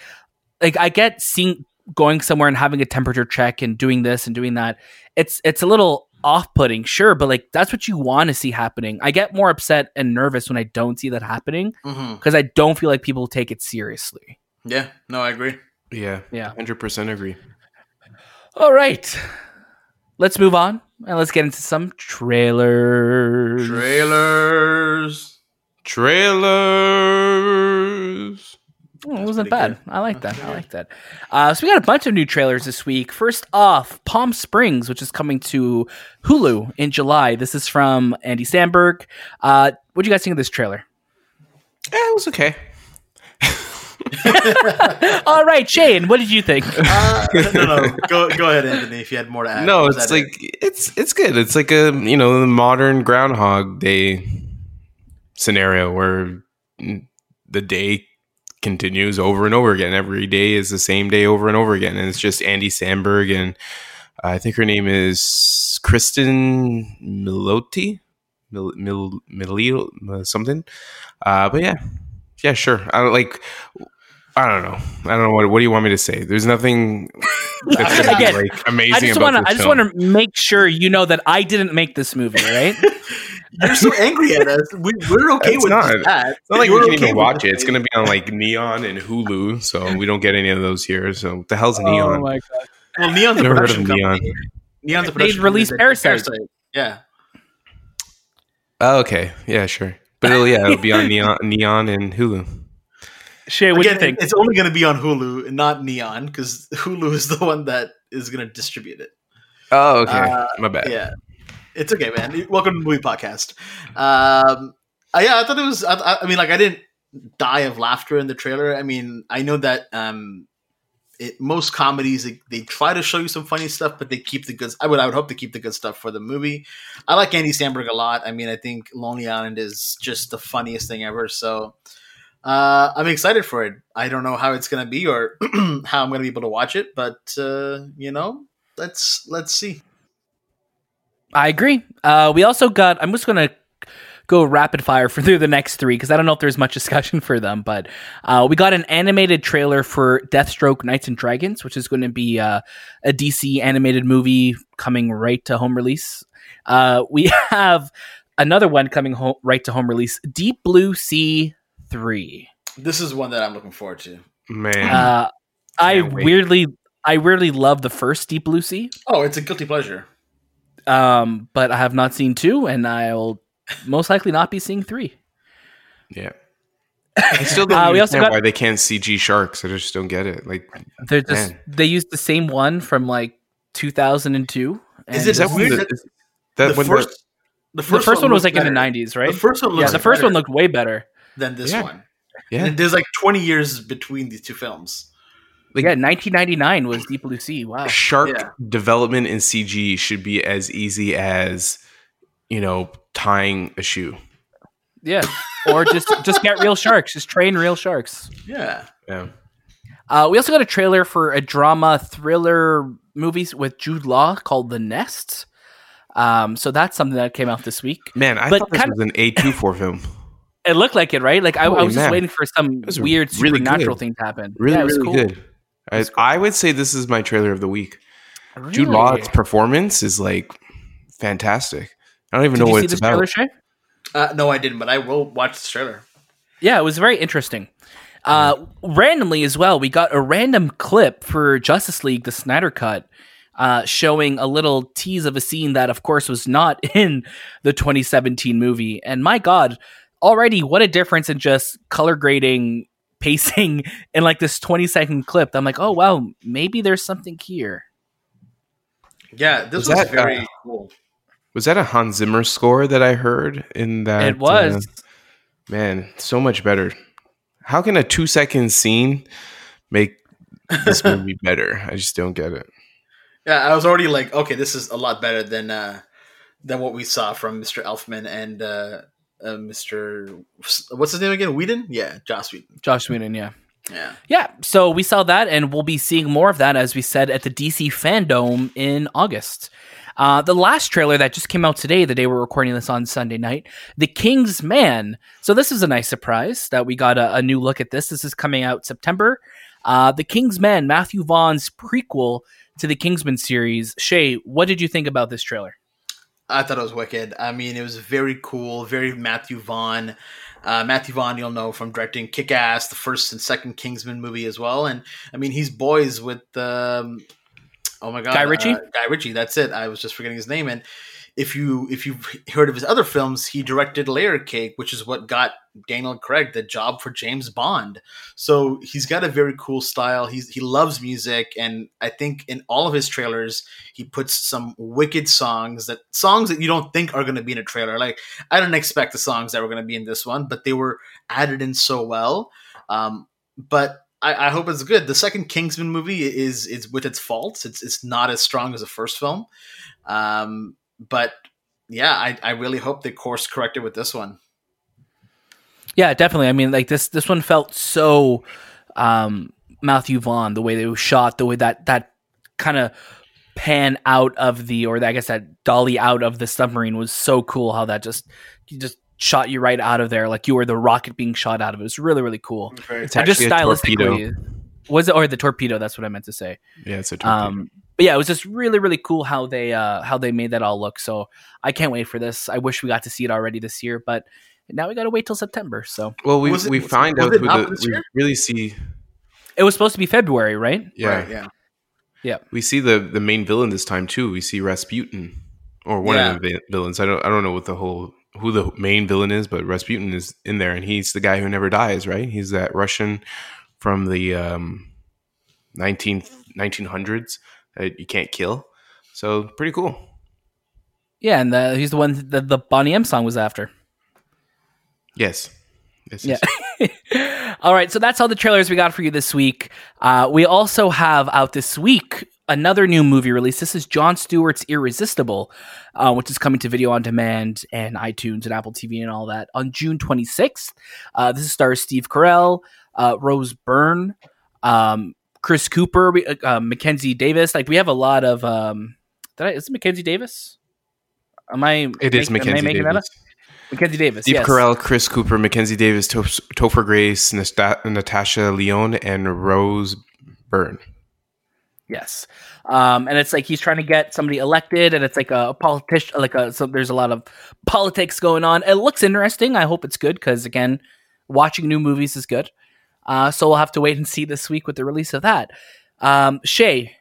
like I get seeing going somewhere and having a temperature check and doing this and doing that, it's it's a little off-putting, sure, but like that's what you want to see happening. I get more upset and nervous when I don't see that happening because mm-hmm. I don't feel like people take it seriously. Yeah, no, I agree. Yeah, yeah, hundred percent agree. All right, let's move on and let's get into some trailers. Trailers. Trailers. Oh, it wasn't bad. Good. I like that. I like that. Uh, so we got a bunch of new trailers this week. First off, Palm Springs, which is coming to Hulu in July. This is from Andy Samberg. Uh, what do you guys think of this trailer? Yeah, it was okay. [LAUGHS] All right, Shane, what did you think? Uh, no, no, [LAUGHS] go go ahead, Anthony. If you had more to add. No, it's like it? it's it's good. It's like a you know modern Groundhog Day scenario where the day continues over and over again. Every day is the same day over and over again, and it's just Andy Samberg and uh, I think her name is Cristin Milioti, Mil, Mil, Mil, Mil something. Uh, but yeah, yeah, sure. I like. I don't know. I don't know what. What do you want me to say? There's nothing [LAUGHS] that's Again, like amazing. I just want to. I just want to make sure you know that I didn't make this movie, right? [LAUGHS] You're so angry at us. We, are okay it's with not, that. It's not like You're we can okay even watch it. It's going to be on like Neon and Hulu, so we don't get any of those here. So what the hell's oh Neon? Oh my god! Well, Neon's Never a heard of Neon. Neon's a production. They released Parasite. Parasite. Yeah. Oh, okay. Yeah, sure. But it'll yeah, it'll be on [LAUGHS] Neon, Neon and Hulu. Shay, what do you think? It's only going to be on Hulu and not Neon because Hulu is the one that is going to distribute it. Oh, okay. Uh, My bad. Yeah. It's okay, man. Welcome to the movie podcast. Um, uh, yeah, I thought it was. I, I, mean, like, I didn't die of laughter in the trailer. I mean, I know that um, it, most comedies they, they, try to show you some funny stuff, but they keep the good. I would I would hope to keep the good stuff for the movie. I like Andy Samberg a lot. I mean, I think Lonely Island is just the funniest thing ever. So. Uh, I'm excited for it. I don't know how it's gonna be or [CLEARS THROAT] how I'm gonna be able to watch it, but uh, you know, let's let's see. I agree. Uh, we also got. I'm just going to go rapid fire [LAUGHS] for through the next three because I don't know if there's much discussion for them. But uh, we got an animated trailer for Deathstroke Knights and Dragons, which is going to be uh, a DC animated movie coming right to home release. Uh, we [LAUGHS] have another one coming home, right to home release Deep Blue Sea 3. This is one that I'm looking forward to. Man, Uh, I wait. weirdly. I weirdly love the first Deep Blue Sea, Oh, it's a guilty pleasure. um, but I have not seen two, and I'll most likely not be seeing three. yeah. I still don't [LAUGHS] Uh, we also understand got- why they can't CG sharks. I just don't get it. Like, They're just Man. they used the same one from like 2002. Is and it is that weird the, that- is that the when first, the, the the first one was looked like in the 90s, right? The first one yeah, the first better one looked way better. Than this Yeah. one. yeah, And there's like 20 years between these two films. Like- yeah, 1999 was Deep Blue Sea. Wow. shark Yeah. development in CG should be as easy as you know tying a shoe. Yeah. Or just just get real sharks. Just train real sharks. Yeah. Yeah. Uh, we also got a trailer for a drama thriller movie with Jude Law called The Nest. Um, so that's something that came out this week. Man, I But thought this kind was an A two four film. It looked like it, right? Like I, I Holy was just waiting for some weird really supernatural good. thing to happen. Really, yeah, it was really cool. good. I, I would say this is my trailer of the week. Jude Law's performance is like fantastic. I don't even Did know what see it's this about. trailer, Uh, no, I didn't, but I will watch the trailer. Yeah, it was very interesting. Uh, randomly as well, we got a random clip for Justice League, the Snyder Cut, uh, showing a little tease of a scene that, of course, was not [LAUGHS] in the 2017 movie. And my God, already what a difference in just color grading, [LAUGHS] pacing in like this 20 second clip. I'm like, oh, wow, maybe there's something here. Yeah, this Was was, that, very uh, cool. Was that a Hans Zimmer score that I heard in that? it was. uh, man, so much better. How can a two second scene make this [LAUGHS] movie better? I just don't get it. Yeah, I was already like, okay, this is a lot better than uh, than what we saw from Mr. Elfman and uh, uh, Mr. What's his name again? Whedon? Yeah, Joss Whedon. Josh Whedon, yeah. Yeah. Yeah, so we saw that, and we'll be seeing more of that, as we said, at the DC FanDome in August. Uh, the last trailer that just came out today, the day we're recording this on Sunday night, The King's Man. So this is a nice surprise that we got a, a new look at this. This is coming out September. Uh, the King's Man, Matthew Vaughn's prequel to the Kingsman series. Shay, what did you think about this trailer? I thought it was wicked. I mean, it was very cool, very Matthew Vaughn. Uh, Matthew Vaughn, you'll know from directing Kick Ass, the first and second Kingsman movie as well. And I mean, he's boys with, um, oh my God, Guy Ritchie? Uh, Guy Ritchie, that's it. I was just forgetting his name. And if you if you've heard of his other films, he directed Layer Cake, which is what got Daniel Craig the job for James Bond. So he's got a very cool style. He's he loves music, and I think in all of his trailers, he puts some wicked songs that songs that you don't think are going to be in a trailer. Like I didn't expect the songs that were going to be in this one, but they were added in so well. Um, but I, I hope it's good. The second Kingsman movie is is with its faults. It's it's not as strong as the first film. Um, but yeah, I, I really hope they course corrected with this one. Yeah, definitely. I mean, like this this one felt so um Matthew Vaughn, the way they were shot, the way that that kind of pan out of the or I guess that dolly out of the submarine was so cool how that just you just shot you right out of there like you were the rocket being shot out of it. It was really really cool. It's And just stylistically was it or the torpedo that's what I meant to say. Yeah, it's a torpedo. Um but yeah, it was just really really cool how they uh how they made that all look. So I can't wait for this. I wish we got to see it already this year, but now we got to wait till September. So well, we was it- we was- find out it who the we really see. it was supposed to be February, right? Yeah, Right, yeah. we see the the main villain this time too. We see Rasputin or one Yeah. of the villains. I don't I don't know what the whole who the main villain is, but Rasputin is in there, and he's the guy who never dies. Right? He's that Russian from the um, 19, 1900s that you can't kill. So pretty cool. Yeah, and the, he's the one that the Boney M song was after. Yes. Yes, Yeah. yes. [LAUGHS] all right, so that's all the trailers we got for you this week. Uh, we also have out this week another new movie release. This is Jon Stewart's Irresistible, uh, which is coming to video on demand and iTunes and Apple TV and all that on June 26th. Uh, this is stars Steve Carell, uh, Rose Byrne, um, Chris Cooper, uh, uh, Mackenzie Davis. Like we have a lot of. Um, did I, is it Mackenzie Davis? Am I? It is make- am I Mackenzie making that up? Davis. Mackenzie Davis. Steve yes. Carell, Chris Cooper, Mackenzie Davis, Toph- Topher Grace, Nasta- Natasha Lyonne, and Rose Byrne. Yes. Um, and it's like he's trying to get somebody elected, and it's like a politician, like a so there's a lot of politics going on. It looks interesting. I hope it's good because again, watching new movies is good. Uh, so we'll have to wait and see this week with the release of that. Um, Shay,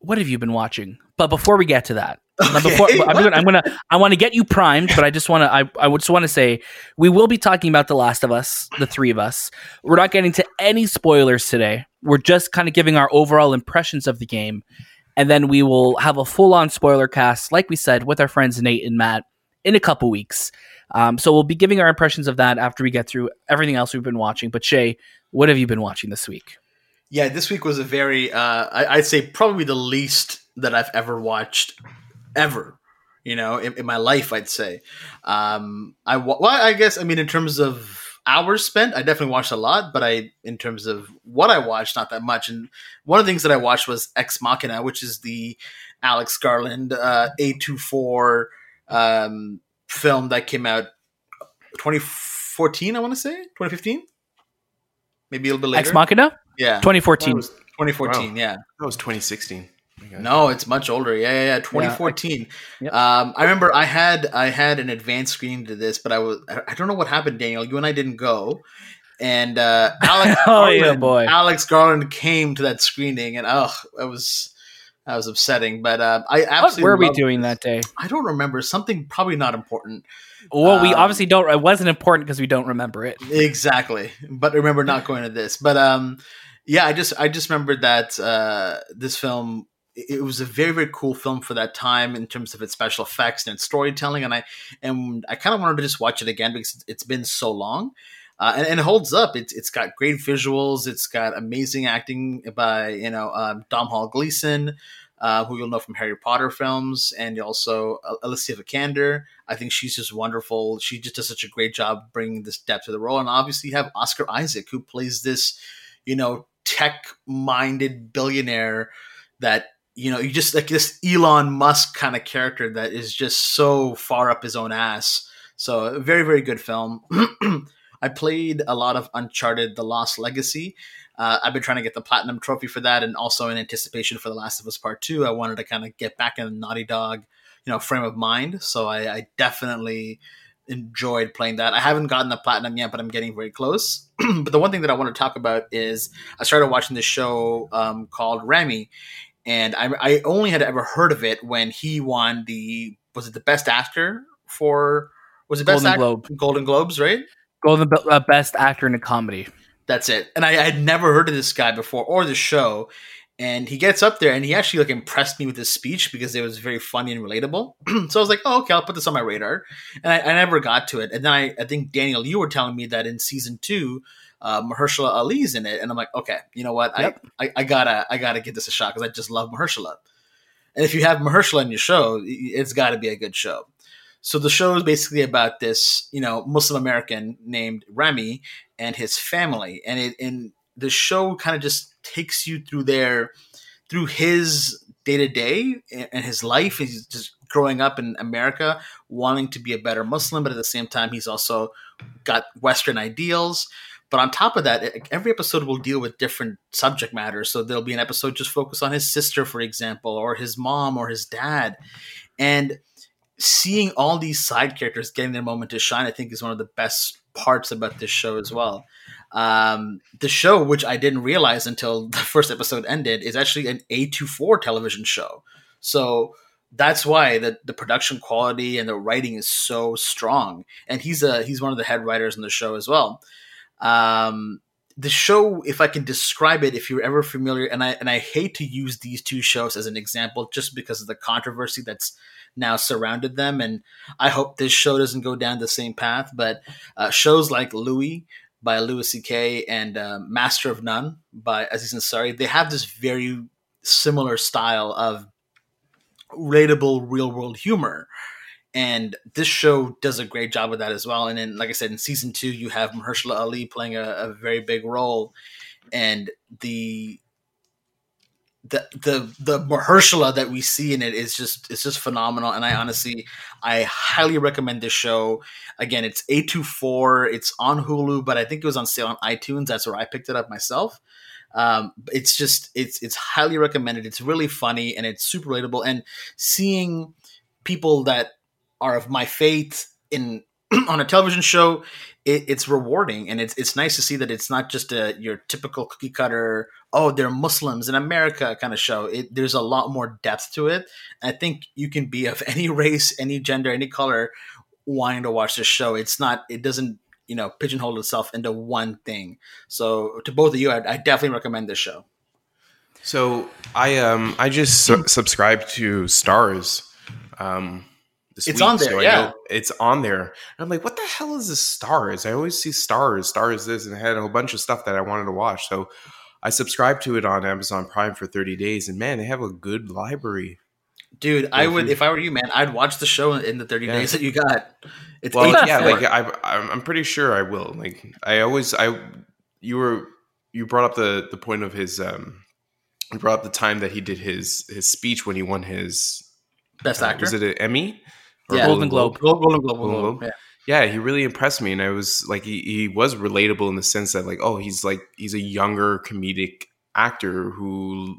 what have you been watching? But before we get to that, now before I'm gonna, I'm gonna, I want to get you primed, but I just want to, I, I just want to say we will be talking about The Last of Us, the three of us. We're not getting to any spoilers today. We're just kind of giving our overall impressions of the game, and then we will have a full on spoiler cast, like we said, with our friends Nate and Matt in a couple weeks. Um, so we'll be giving our impressions of that after we get through everything else we've been watching. But Shay, what have you been watching this week? Yeah, this week was a very, uh, I, I'd say probably the least that I've ever watched, ever. You know, in, in my life, I'd say. Um, I wa- well, I guess I mean in terms of hours spent, I definitely watched a lot, but I, in terms of what I watched, not that much. And one of the things that I watched was Ex Machina, which is the Alex Garland uh, A24 um, film that came out 2014, I want to say 2015, maybe a little bit later. Ex Machina, yeah, 2014. 2014. Wow. Yeah. that was 2016. No, it's much older. Yeah, yeah, yeah. 2014. Yep. Um, I remember I had I had an advanced screening to this, but I was I I don't know what happened, Daniel. You and I didn't go, and uh, Alex [LAUGHS] Oh, yeah, Garland, boy. Alex Garland came to that screening, and oh, it was that was upsetting. But uh, I What absolutely were we doing that day? I don't remember something probably not important. Well, we Um, obviously don't. It wasn't important because we don't remember it. exactly but remember not going to this but um yeah i just i just remembered that uh this film it was a very very cool film for that time in terms of its special effects and its storytelling and i and i kind of wanted to just watch it again because it's been so long uh, and, and it holds up. It's it's got great visuals. It's got amazing acting by you know um, Domhnall Gleeson, uh, who you'll know from Harry Potter films, and also uh, Alicia Vikander. I think she's just wonderful. She just does such a great job bringing this depth to the role. And obviously, you have Oscar Isaac, who plays this, you know, tech-minded billionaire that you know you just like this Elon Musk kind of character that is just so far up his own ass. So, very very good film. [CLEARS THROAT] I played a lot of Uncharted: The Lost Legacy. Uh, I've been trying to get the platinum trophy for that, and also in anticipation for The Last of Us Part Two. I wanted to kind of get back in the Naughty Dog, you know, frame of mind. So I, I definitely enjoyed playing that. I haven't gotten the platinum yet, but I'm getting very close. [CLEARS THROAT] but the one thing that I want to talk about is I started watching this show um, called Ramy, and I, I only had ever heard of it when he won the was it the best actor for was it best Golden actor? Globe. Golden Globes, right? Golden uh, Best Actor in a Comedy. That's it. And I, I had never heard of this guy before or the show. And he gets up there and he actually like impressed me with his speech because it was very funny and relatable. [CLEARS THROAT] so I was like, oh, okay, I'll put this on my radar. And I, I never got to it. And then I, I think Daniel, you were telling me that in season two, uh, Mahershala Ali's in it, and I'm like, okay, you know what? Yep. I, I, I gotta I gotta give this a shot because I just love Mahershala. And if you have Mahershala in your show, it's got to be a good show. So the show is basically about this, you know, Muslim American named Ramy and his family, and it and the show kind of just takes you through their through his day to day and his life. He's just growing up in America, wanting to be a better Muslim, but at the same time, he's also got Western ideals. But on top of that, every episode will deal with different subject matters. So there'll be an episode just focused on his sister, for example, or his mom or his dad. And seeing all these side characters getting their moment to shine, I think is one of the best parts about this show as well. Um, the show, which I didn't realize until the [LAUGHS] first episode ended, is actually an A24 television show. So that's why the, the production quality and the writing is so strong. And he's a he's one of the head writers in the show as well. Um, the show, if I can describe it, if you're ever familiar, and I and I hate to use these two shows as an example, just because of the controversy that's now surrounded them, and I hope this show doesn't go down the same path. But uh, shows like Louie by Louis C.K. and uh, Master of None by Aziz Ansari, they have this very similar style of relatable real world humor and this show does a great job with that as well. And then, like I said, in season two, you have Mahershala Ali playing a, a very big role, and the the the the Mahershala that we see in it is just it's just phenomenal, and I honestly I highly recommend this show. Again, it's A 24 It's on Hulu, but I think it was on sale on iTunes. That's where I picked it up myself. Um, it's just it's it's highly recommended. It's really funny and it's super relatable. And seeing people that are of my faith in [CLEARS THROAT] on a television show it, it's rewarding. And it's it's nice to see that it's not just a your typical cookie cutter oh they're muslims in america kind of show. It, there's a lot more depth to it. I think you can be of [LAUGHS] any race any gender any color wanting to watch this show. It's not it doesn't you know pigeonhole itself into one thing. So to both of you i, I definitely recommend this show. So i um i just su- subscribe to Starz um this it's week, on there. So yeah, it's on there. And I'm like, what the hell is this Starz? I always see Starz, Starz this, and I had a whole bunch of stuff that I wanted to watch. So I subscribed to it on Amazon Prime for 30 days, and man, they have a good library. Dude, I would if I were you, man. I'd watch the show in the 30 yeah. days that you got. It's well, yeah, like I, I'm pretty sure I will. Like I always, I you were you brought up the the point of his um, you brought up the time that he did his his speech when he won his best actor. Uh, was it an Emmy? Yeah, Golden Globe. Globe. Golden Globe. Golden Globe. Yeah. yeah, he really impressed me, and I was like, he, he was relatable in the sense that like, oh, he's like he's a younger comedic actor who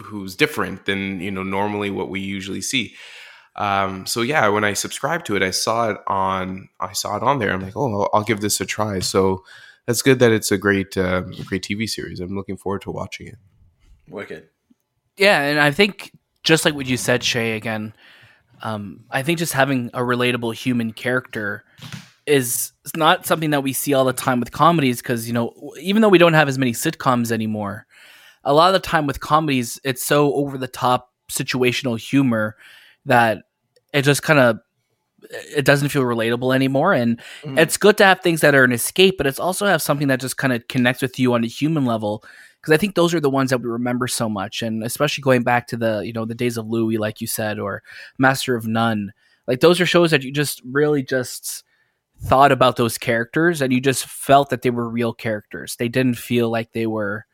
who's different than you know normally what we usually see. Um, so yeah, when I subscribed to it, I saw it on I saw it on there. I'm like, oh, I'll, I'll give this a try. So that's good that it's a great uh, great TV series. I'm looking forward to watching it. Wicked. Yeah, and I think just like what you said, Shay, again, um, I think just having a relatable human character is not something that we see all the time with comedies because you know even though we don't have as many sitcoms anymore, a lot of the time with comedies it's so over the top situational humor that it just kind of it doesn't feel relatable anymore and mm. it's good to have things that are an escape but it's also have something that just kind of connects with you on a human level because I think those are the ones that we remember so much, and especially going back to the you know the days of Louie, like you said, or Master of None. Like those are shows that you just really just thought about those characters, and you just felt that they were real characters. They didn't feel like they were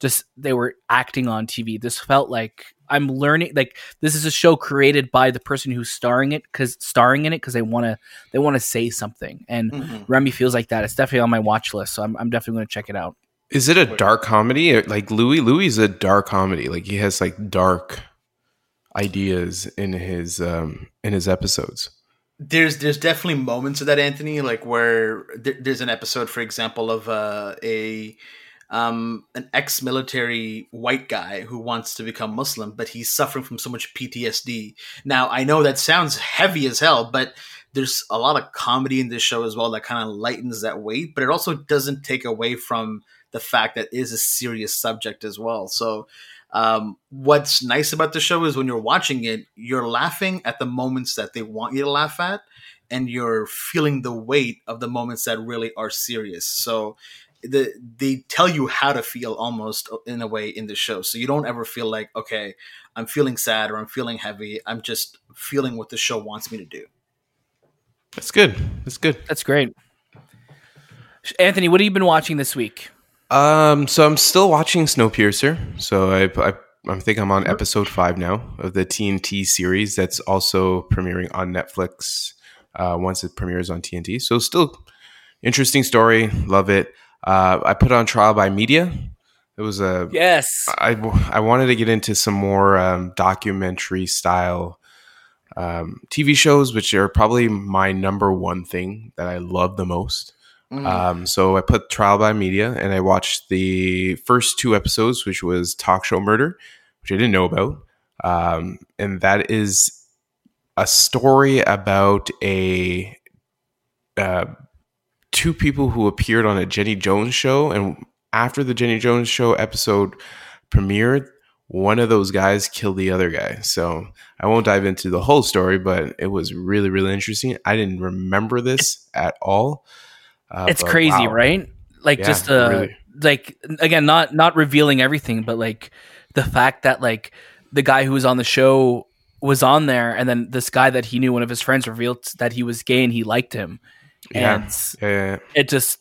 just they were acting on TV. This felt like I'm learning like this is a show created by the person who's starring it cuz starring in it cuz they want to they want to say something. And mm-hmm. Ramy feels like that. It's definitely on my watch list, so I'm I'm definitely going to check it out. Is it a dark comedy? Like Louis, Louie is a dark comedy. Like he has like dark ideas in his um in his episodes. There's there's definitely moments of that, Anthony. Like where there, there's an episode, for example, of uh, a um, an ex-military white guy who wants to become Muslim, but he's suffering from so much PTSD. Now, I know that sounds heavy as hell, but there's a lot of comedy in this show as well that kind of lightens that weight, but it also doesn't take away from the fact that it is a serious subject as well. So, um, what's nice about the show is when you're watching it, you're laughing at the moments that they want you to laugh at, and you're feeling the weight of the moments that really are serious. So, the, they tell you how to feel almost in a way in the show. So you don't ever feel like, okay, I'm feeling sad or I'm feeling heavy. I'm just feeling what the show wants me to do. That's good. That's good. That's great. Anthony, what have you been watching this week? Um, so I'm still watching Snowpiercer. So I, I, I think I'm on episode five now of the TNT series that's also premiering on Netflix uh, once it premieres on TNT. So still interesting story. Love it. Uh, I put on Trial by Media. It was a yes. I I wanted to get into some more um, documentary style um, TV shows, which are probably my number one thing that I love the most. Mm. Um, so I put Trial by Media and I watched the first two episodes, which was Talk Show Murder, which I didn't know about. Um, and that is a story about a uh, two people who appeared on a Jenny Jones show. And after the Jenny Jones show episode premiered, one of those guys killed the other guy. So I won't dive into the whole story, but it was really, really interesting. I didn't remember this at all. Uh, it's crazy, wow. right? Like yeah, just uh, really. like again, not not revealing everything, but like the fact that like the guy who was on the show was on there, and then this guy that he knew, one of his friends, revealed that he was gay and he liked him. Yeah, and yeah, it just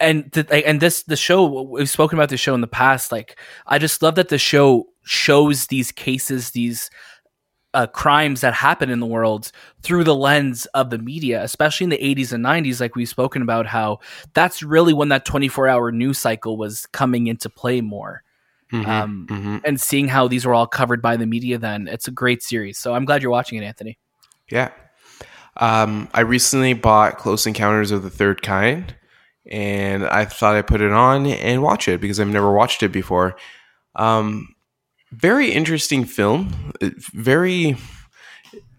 and th- and this the show we've spoken about the show in the past. Like I just love that the show shows these cases, these uh, crimes that happen in the world through the lens of the media, especially in the 80s and 90s. Like we've spoken about, how that's really when that 24 hour news cycle was coming into play more. Mhm, Um, mhm. And seeing how these were all covered by the media, then it's a great series. So I'm glad you're watching it, Anthony. Yeah. Um, I recently bought Close Encounters of the Third Kind, and I thought I'd put it on and watch it because I've never watched it before. Um, very interesting film. Very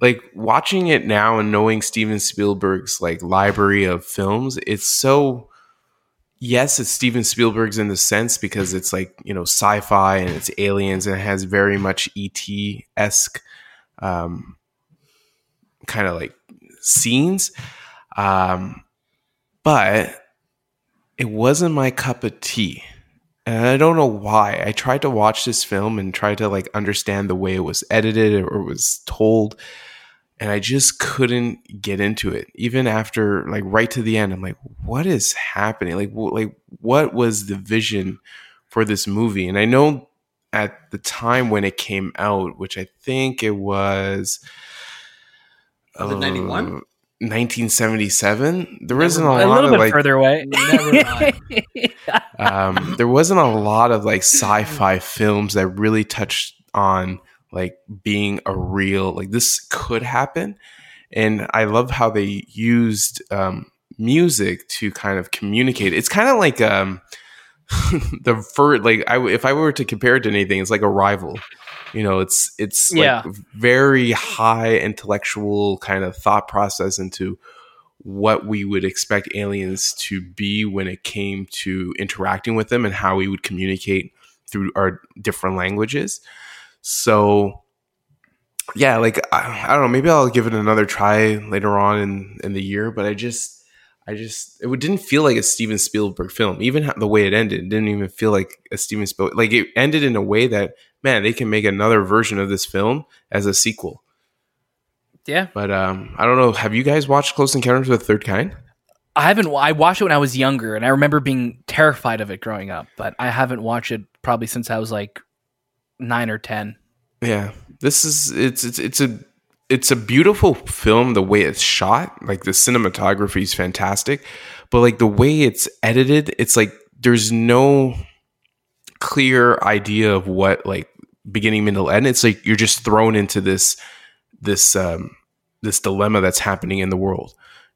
like watching it now and knowing Steven Spielberg's like library of films. It's so yes, it's Steven Spielberg's in the sense because it's like you know sci-fi and it's aliens and it has very much ET esque. Um, kind of like scenes. Um, but it wasn't my cup of tea. And I don't know why. I tried to watch this film and try to like understand the way it was edited or was told. And I just couldn't get into it. Even after like right to the end, I'm like, what is happening? Like, like what was the vision for this movie? And I know at the time when it came out, which I think it was Was it 91? Uh, 1977. There wasn't a mind. A lot little of bit like further away. [LAUGHS] [LAUGHS] Um, there wasn't a lot of like sci-fi films that really touched on like being a real like this could happen and i love how they used um, music to kind of communicate it's kind of like um [LAUGHS] the first like I, if i were to compare it to anything it's like Arrival you know it's it's Yeah. like very high intellectual kind of thought process into what we would expect aliens to be when it came to interacting with them and how we would communicate through our different languages. So, yeah, like I, I don't know, maybe I'll give it another try later on in in the year. But I just, I just, it didn't feel like a Steven Spielberg film. Even how- the way it ended, it didn't even feel like a Steven Spielberg. Like it ended in a way that man, they can make another version of this film as a sequel. yeah. But um, I don't know. Have you guys watched Close Encounters of the Third Kind? I haven't. I watched it when I was younger, and I remember being terrified of it growing up. But I haven't watched it probably since I was like nine or ten. Yeah, this is it's it's it's a it's a beautiful film. The way it's shot, like the cinematography is fantastic, but like the way it's edited, it's like there's no clear idea of what like beginning, middle, end. It's like you're just thrown into this this um this dilemma that's happening in the world,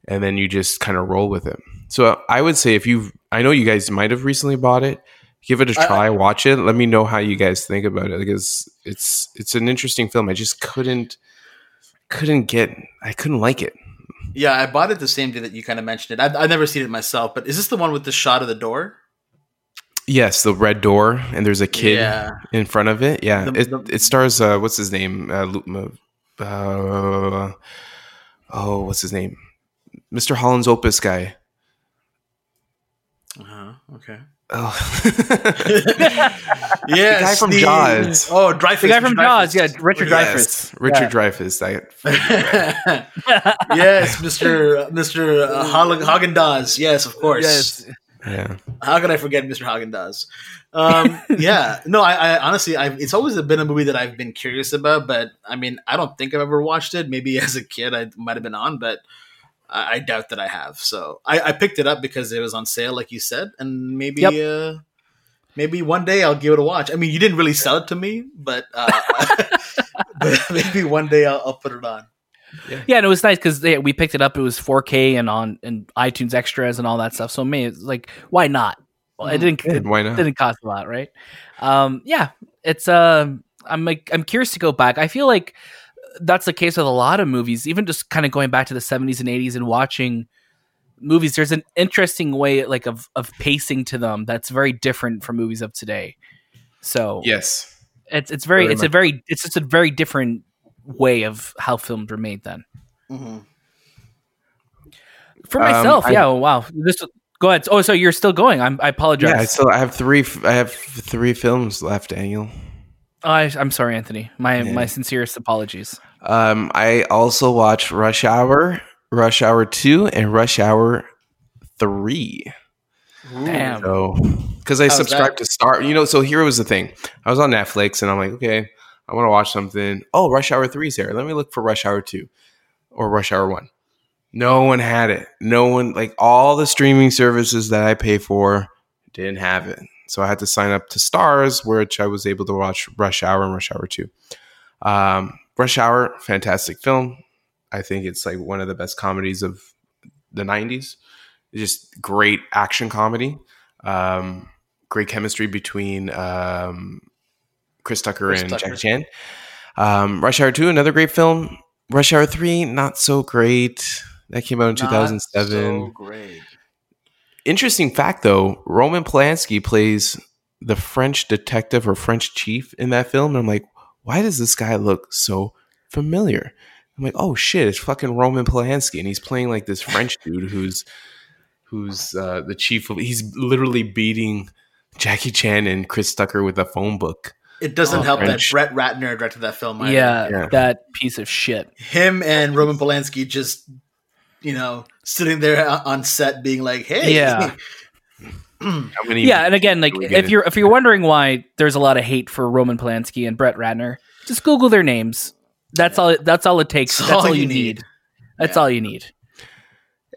and then you just kind of roll with it. So I would say if you, I know you guys might have recently bought it. Give it a try, watch it. Let me know how you guys think about it because it's it's an interesting film. I just couldn't couldn't get I couldn't like it. Yeah, I bought it the same day that you kind of mentioned it. I've, I've never seen it myself, but is this the one with the shot of the door? Yes, the red door and there's a kid Yeah. in front of it. Yeah, The- it, the- it stars uh, what's his name? Uh, uh, oh, what's his name? Mr. Holland's Opus guy. Uh-huh. Okay. Oh. [LAUGHS] Yeah, guy from Steve- Jaws. Oh, Dreyfuss. The guy from Jaws, yeah, Richard yes, Dreyfuss. Richard Yeah. Dreyfuss. [LAUGHS] That [LAUGHS] yes, Mr. Mr. Hagen Dazs. Yes, of course. Yes. yeah. How could I forget Mr. Hagen Dazs? Um, yeah, no, I, I honestly, I've, it's always been a movie that I've been curious about, but I mean, I don't think I've ever watched it. Maybe as a kid, I might have been on, but I, I doubt that I have. So I, I picked it up because it was on sale, like you said, and maybe, Yep. uh, maybe one day I'll give it a watch. I mean, you didn't really sell it to me, but, uh, [LAUGHS] but maybe one day I'll, I'll put it on. Yeah, and it was nice because we picked it up. It was 4K and on and iTunes extras and all that stuff. So me, it's like, why not? Well, it didn't. It why not? didn't cost a lot, right? Um, yeah, it's. Um, I'm like, I'm curious to go back. I feel like that's the case with a lot of movies. Even just kind of going back to the 70s and 80s and watching movies. There's an interesting way, like of of pacing to them that's very different from movies of today. So Yes. it's it's very, Very it's a very it's just a very different way of how films were made then. Mm-hmm. For Um, myself, I- yeah. oh, wow. This. Go ahead. Oh, so you're still going? I'm, I apologize. Yeah. So I have three. f- I have three films left, Daniel. Oh, I, I'm sorry, Anthony. My Yeah. my sincerest apologies. Um, I also watched Rush Hour, Rush Hour Two, and Rush Hour Three. Damn. So, because I subscribed to Star, you know, so here was the thing. I was on Netflix and I'm like, okay, I want to watch something. Oh, Rush Hour 3 is there. Let me look for Rush Hour 2 or Rush Hour 1. No one had it. No one, like all the streaming services that I pay for didn't have it. So I had to sign up to Starz, which I was able to watch Rush Hour and Rush Hour 2. Um, Rush Hour, fantastic film. I think it's like one of the best comedies of the 90s. Just great action comedy. Um, great chemistry between um, Chris Tucker Chris and Tucker. Jackie Chan. Um, Rush Hour 2, another great film. Rush Hour 3, not so great. That came out in Not 2007 So great. interesting fact though roman polanski plays the french detective or french chief in that film and i'm like why does this guy look so familiar i'm like oh shit it's fucking roman polanski and he's playing like this french [LAUGHS] dude who's who's uh, the chief of he's literally beating jackie chan and chris tucker with a phone book It doesn't Oh, help French. that Brett Ratner directed that film. Yeah, Yeah. that piece of shit. him and Roman Polanski just, you know, sitting there on set, being like, "Hey, Yeah. [LAUGHS] Yeah, and again, like Do we get if you're if you're wondering why there's a lot of hate for Roman Polanski and Brett Ratner, just Google their names. That's all. That's all it takes. That's That's, all all, you you need. need. That's Yeah. all you need.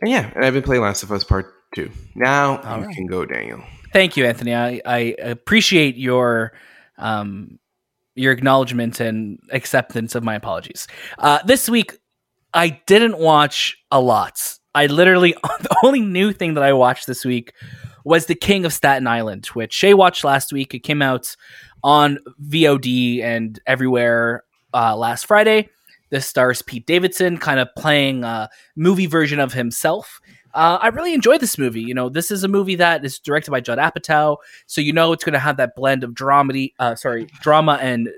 and yeah and i've been playing last of us part two now All you right. can go daniel Thank you, Anthony. I, I appreciate your um your acknowledgement and acceptance of my apologies. Uh, this week, I didn't watch a lot. I literally [LAUGHS] the only new thing that I watched this week was The King of Staten Island, which Shay watched last week. It came out on VOD and everywhere uh, last Friday. This stars Pete Davidson, kind of playing a movie version of himself. Uh, I really enjoyed this movie. You know, this is a movie that is directed by Judd Apatow, so you know it's going to have that blend of dramedy, uh, sorry, drama and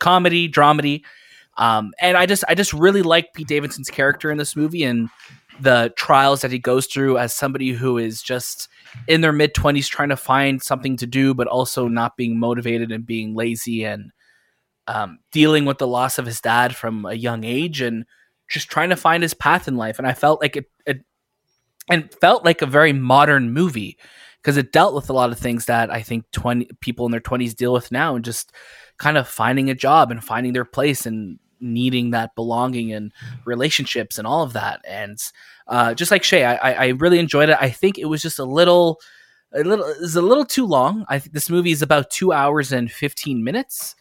comedy, dramedy. Um, and I just, I just really like Pete Davidson's character in this movie and the trials that he goes through as somebody who is just in their mid twenties trying to find something to do, but also not being motivated and being lazy and um, dealing with the loss of his dad from a young age and just trying to find his path in life. And I felt like it, it and felt like a very modern movie because it dealt with a lot of things that I think 20 people in their 20s deal with now and just kind of finding a job and finding their place and needing that belonging and relationships and all of that. And uh, just like Shay, I, I really enjoyed it. I think it was just a little, a little, it was a little too long. I think this movie is about two hours and 15 minutes.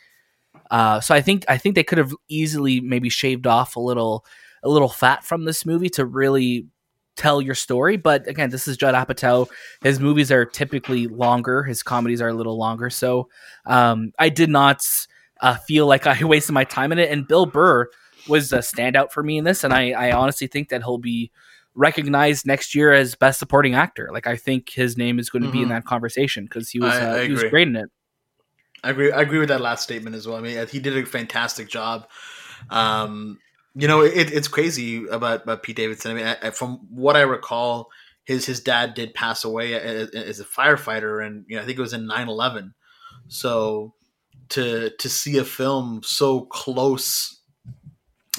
Uh, so I think I think they could have easily maybe shaved off a little a little fat from this movie to really tell your story. But again, this is Judd Apatow. His movies are typically longer. His comedies are a little longer. So um, I did not uh, feel like I [LAUGHS] wasted my time in it. And Bill Burr was a standout for me in this, and I, I honestly think that he'll be recognized next year as best supporting actor. Like I think his name is going to be in Mhm. that conversation because he was I- uh, I he was great in it. I agree. I agree with that last statement as well. I mean, he did a fantastic job. Um, you know, it, it's crazy about, about Pete Davidson. I mean, I, I- from what I recall, his his dad did pass away as, as a firefighter, and you know, I think it was in 9-11. So to to see a film so close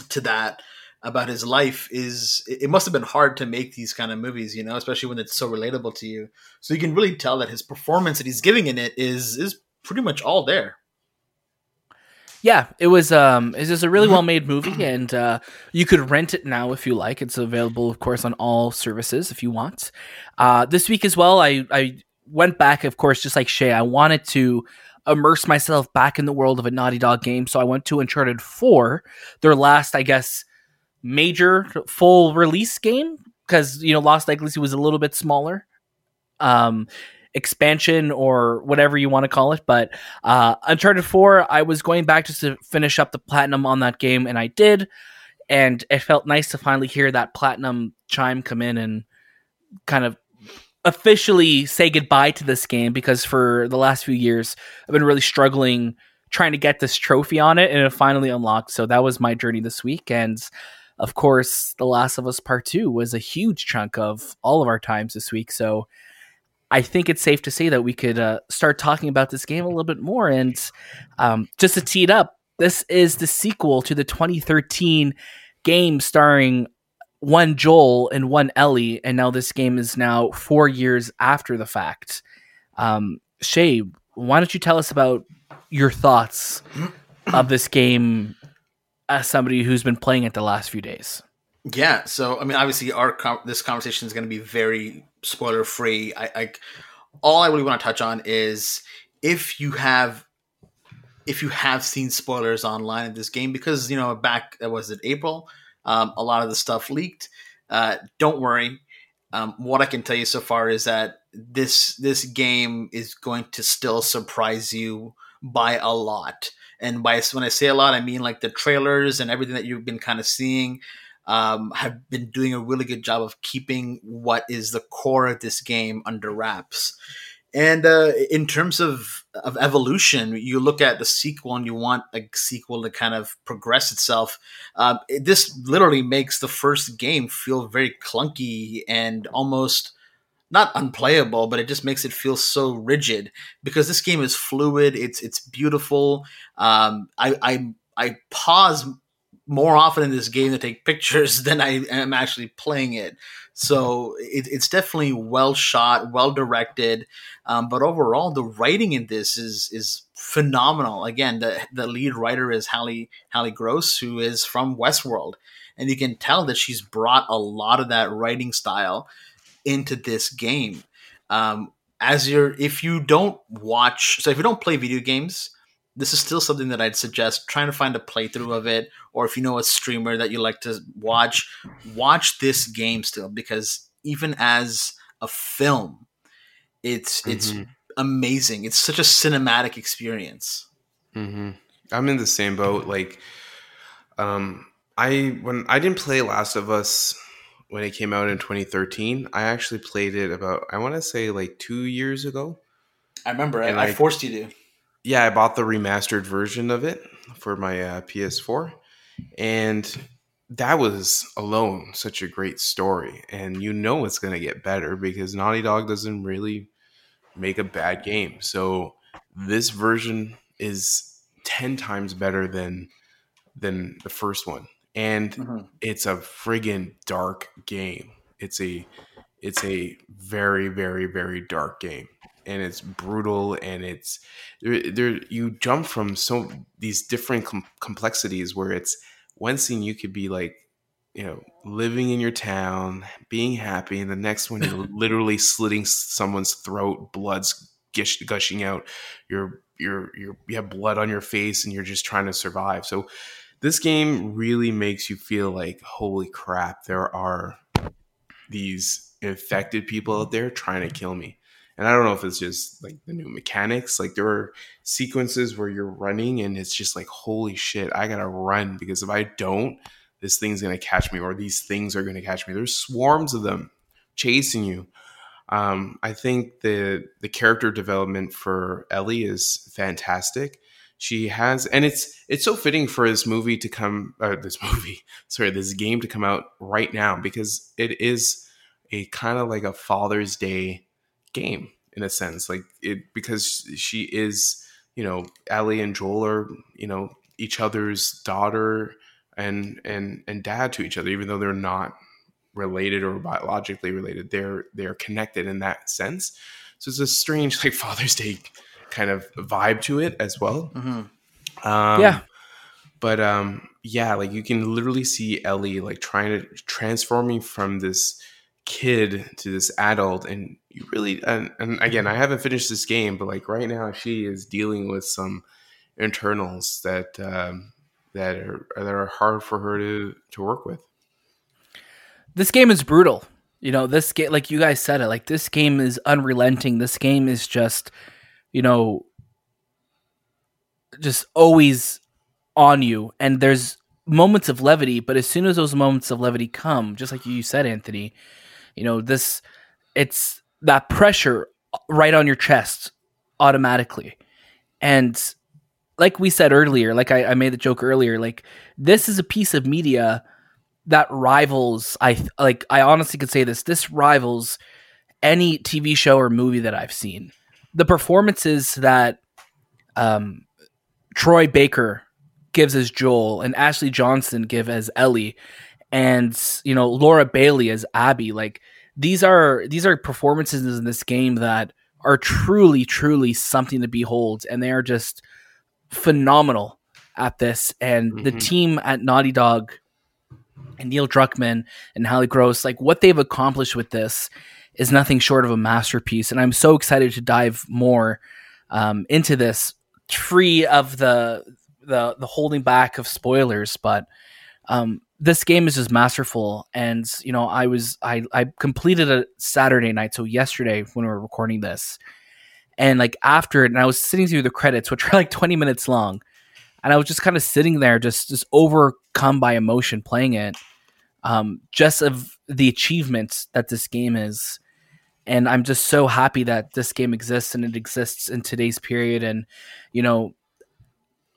to that about his life is it it must have been hard to make these kind of movies, you know, especially when it's so relatable to you. So you can really tell that his performance that he's giving in it is is pretty much all there. Yeah, it was um it's just a really well made movie [CLEARS THROAT] and uh you could rent it now if you like. It's available of course on all services if you want. Uh this week as well I I went back of course just like Shay I wanted to immerse myself back in the world of a Naughty Dog game so I went to Uncharted 4, their last I guess major full release game cuz you know Lost Legacy was a little bit smaller. Um expansion or whatever you want to call it but uh, Uncharted 4, I was going back just to finish up the platinum on that game, and I did. And it felt nice to finally hear that platinum chime come in and kind of officially say goodbye to this game because for the last few years, I've been really struggling trying to get this trophy on it, and it finally unlocked. So that was my journey this week. And of course, The Last of Us Part 2 was a huge chunk of all of our times this week. So I think it's safe to say that we could uh, start talking about this game a little bit more. And um, just to tee it up, this is the sequel to the 2013 game starring one Joel and one Ellie, and now this game is now four years after the fact. Um, Shay, why don't you tell us about your thoughts [CLEARS THROAT] of this game as somebody who's been playing it the last few days? Yeah, so I mean, obviously, our com- this conversation is going to be very spoiler free. I, I all I really want to touch on is if you have if you have seen spoilers online of this game because you know back was it April, um, a lot of the stuff leaked. Uh, don't worry. Um, what I can tell you so far is that this this game is going to still surprise you by a lot. And by when I say a lot, I mean like the trailers and everything that you've been kind of seeing um, have been doing a really good job of keeping what is the core of this game under wraps. And uh, in terms of of evolution, you look at the sequel and you want a sequel to kind of progress itself. Um, this literally makes the first game feel very clunky and almost not unplayable, but it just makes it feel so rigid because this game is fluid. It's it's beautiful. Um, I, I I pause more often in this game to take pictures [LAUGHS] than I am actually playing it. So it, it's definitely well shot, well directed. Um, but overall, the writing in this is is phenomenal. Again, the the lead writer is Halley Halley Gross, who is from Westworld, and you can tell that she's brought a lot of that writing style into this game. Um, as you're, if you don't watch, so if you don't play video games, this is still something that I'd suggest trying to find a playthrough of it, or if you know a streamer that you like to watch, watch this game still because even as a film, it's mm-hmm. it's amazing. It's such a cinematic experience. Mm-hmm. I'm in the same boat. Like, um, I when I didn't play Last of Us when it came out in 2013, I actually played it about I want to say like two years ago. I remember. I, I forced you to yeah, I bought the remastered version of it for my uh, PS4, and that was alone such a great story. And you know it's going to get better because Naughty Dog doesn't really make a bad game. So this version is ten times better than than the first one, and mm-hmm. it's a friggin' dark game. It's a it's a very very very dark game and it's brutal and it's there, there you jump from so these different com- complexities where it's one scene you could be like you know living in your town being happy and the next one you're [LAUGHS] literally slitting someone's throat blood's gush- gushing out you're you're you're you have blood on your face and you're just trying to survive. So this game really makes you feel like holy crap there are these infected people out there trying to kill me and I don't know if it's just like the new mechanics. Like there are sequences where you're running and it's just like, holy shit, I gotta run because if I don't, this thing's gonna catch me or these things are gonna catch me. There's swarms of them chasing you. Um, I think the the character development for Ellie is fantastic. She has, and it's it's so fitting for this movie to come, uh, this [LAUGHS] movie, sorry, this game to come out right now because it is a kind of like a Father's Day game in a sense, like it because she is, you know, Ellie and Joel are, you know, each other's daughter and and and dad to each other, even though they're not related or biologically related. They're they're connected in that sense. So it's a strange like [LAUGHS] Father's Day kind of vibe to it as well. Mm-hmm. Um, yeah, but um, yeah, like you can literally see Ellie like trying to transforming from this kid to this adult and you really and, and again i haven't finished this game but like right now she is dealing with some internals that um, that are that are hard for her to to work with. This game is brutal. You know this game like you guys said it like this game is unrelenting. This game is just you know just always on you and there's moments of levity but as soon as those moments of levity come just like you said anthony you know, this it's that pressure right on your chest automatically. And like we said earlier, like I, I made the joke earlier, like this is a piece of media that rivals I like I honestly could say this this rivals any TV show or movie that I've seen. The performances that um, Troy Baker gives as Joel and Ashley Johnson give as Ellie and you know Laura Bailey as Abby. Like these are these are performances in this game that are truly truly something to behold, and they are just phenomenal at this. And mm-hmm. the team at Naughty Dog and Neil Druckmann and Halley Gross, like what they've accomplished with this is nothing short of a masterpiece. And I'm so excited to dive more um, into this, free of the the the holding back of spoilers. But um, this game is just masterful, and you know, I was I I completed a Saturday night, so yesterday when we were recording this, and like after it, and I was sitting through the credits, which [LAUGHS] are like 20 minutes long, and I was just kind of sitting there, just just overcome by emotion playing it, um, just of the achievements that this game is. And I'm just so happy that this game exists and it exists in today's period. And you know,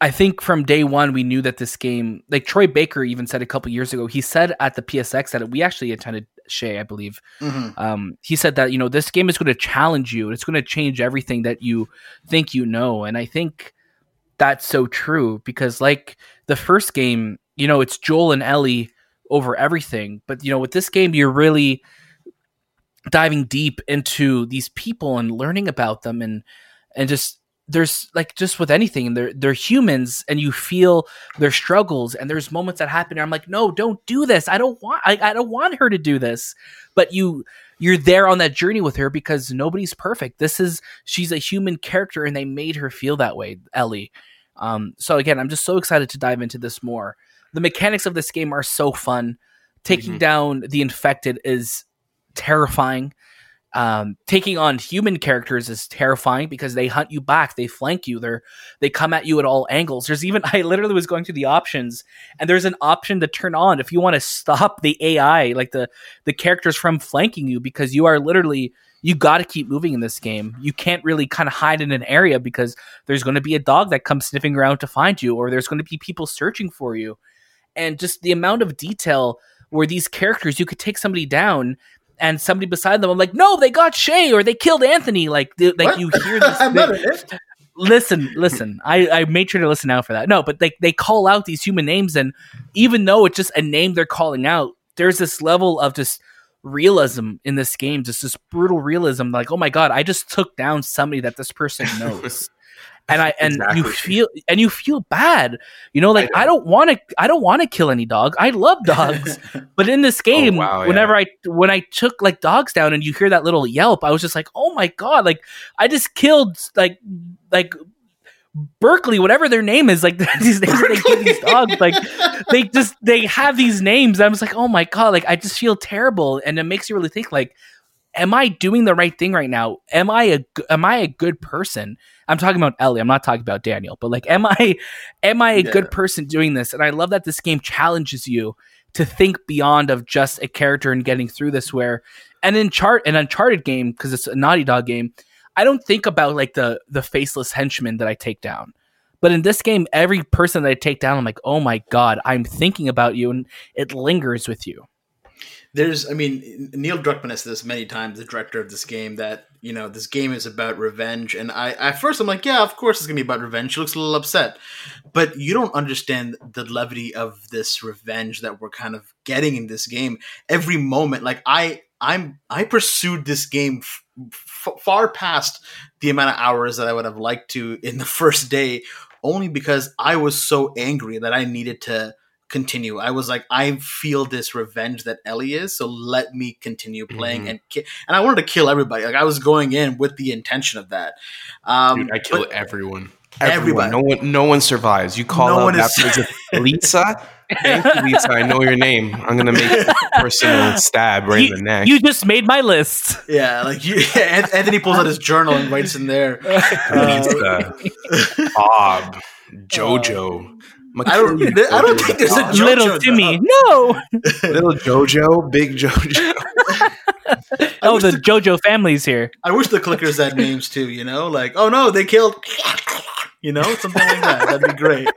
I think from day one we knew that this game, like Troy Baker even said a couple years ago, he said at the PSX that we actually attended Shay, I believe. Mm-hmm. Um, he said that you know this game is going to challenge you. It's going to change everything that you think you know, and I think that's so true because like the first game, you know, it's Joel and Ellie over everything, but you know, with this game, you're really diving deep into these people and learning about them and and just there's like just with anything they're they're humans and you feel their struggles and there's moments that happen and I'm like no don't do this. I don't want I, I don't want her to do this. But you you're there on that journey with her because nobody's perfect. This is she's a human character and they made her feel that way Ellie. Um so again I'm just so excited to dive into this more. The mechanics of this game are so fun. Taking mm-hmm. down the infected is terrifying. Um, taking on human characters is terrifying because they hunt you back, they flank you, they're they come at you at all angles. There's even [LAUGHS] I literally was going through the options, and there's an option to turn on if you want to stop the AI, like the the characters from flanking you, because you are literally you got to keep moving in this game. You can't really kind of hide in an area because there's going to be a dog that comes sniffing around to find you, or there's going to be people searching for you, and just the amount of detail where these characters you could take somebody down and somebody beside them, I'm like, no, they got Shay or they killed Anthony. Like, like what? you hear this. [LAUGHS] they, listen, listen. I, I made sure to listen out for that. No, but they they call out these human names, and even though it's just a name they're calling out, there's this level of just realism in this game, just this brutal realism. Like, oh my god, I just took down somebody that this person [LAUGHS] knows and I and exactly. you feel and you feel bad. You know, like I, don't want to I don't want to kill any dog. I love [LAUGHS] dogs. but in this oh, game, oh, wow, whenever yeah. I when I took like dogs down and you hear that little yelp, I was just like, "Oh my god, like I just killed like like Berkeley, whatever their name is, like [LAUGHS] these names they give these dogs, like they just they have these names. I was like, oh my god, like I just feel terrible, and it makes you really think, like, am I doing the right thing right now? Am I a am I a good person? I'm talking about Ellie. I'm not talking about Daniel. But like, am I am I a yeah. good person doing this? And I love that this game challenges you to think beyond of just a character and getting through this. Where and in chart an Uncharted game because it's a Naughty Dog game, I don't think about like the the faceless henchman that I take down. But in this game, every person that I take down, I'm like, oh my god, I'm thinking about you, and it lingers with you there's i mean neil druckmann has said this many times the director of this game that you know this game is about revenge. And i at first i'm like yeah of course it's gonna be about revenge. She looks a little upset. But you don't understand the levity of this revenge that we're kind of getting in this game. Every moment like i i'm i pursued this game f- far past the amount of hours that i would have liked to in the [LAUGHS] first day only because i was so angry that i needed to continue. I was like, I feel this revenge that Ellie is, so let me continue playing mm-hmm. and ki- and I wanted to kill everybody. Like I was going in with the intention of that. Um, Dude, I kill everyone. Everyone. Everybody. No one. No one survives. You call no out that is- person, [LAUGHS] Lisa. Thank you, Lisa. I know your name. I'm gonna make a personal [LAUGHS] stab right you, in the neck. You just made my list. Yeah, like you, [LAUGHS] yeah, Anthony pulls out his journal and writes in there. Uh, Bob, Jojo. I don't. I don't think there's a [LAUGHS] JoJo little Timmy. No, [LAUGHS] little JoJo, big JoJo. [LAUGHS] oh, the, the JoJo family's here. I wish the clickers had names too. You know, like oh no, they killed. You know, something like that. That'd be great.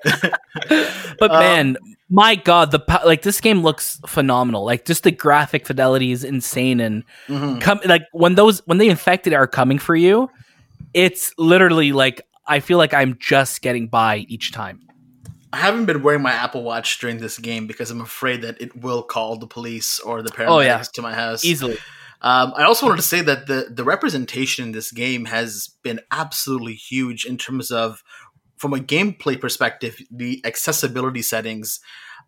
but um, man, my god, the like this game looks phenomenal. Like just the graphic fidelity is insane, and mm-hmm. come like when those when the infected are coming for you, it's literally like I feel like I'm just getting by each time I haven't been wearing my Apple Watch during this game because I'm afraid that it will call the police or the paramedics Oh, yeah. to my house. Easily. Um, I also wanted to say that the the representation in this game has been absolutely huge in terms of, from a gameplay perspective, the accessibility settings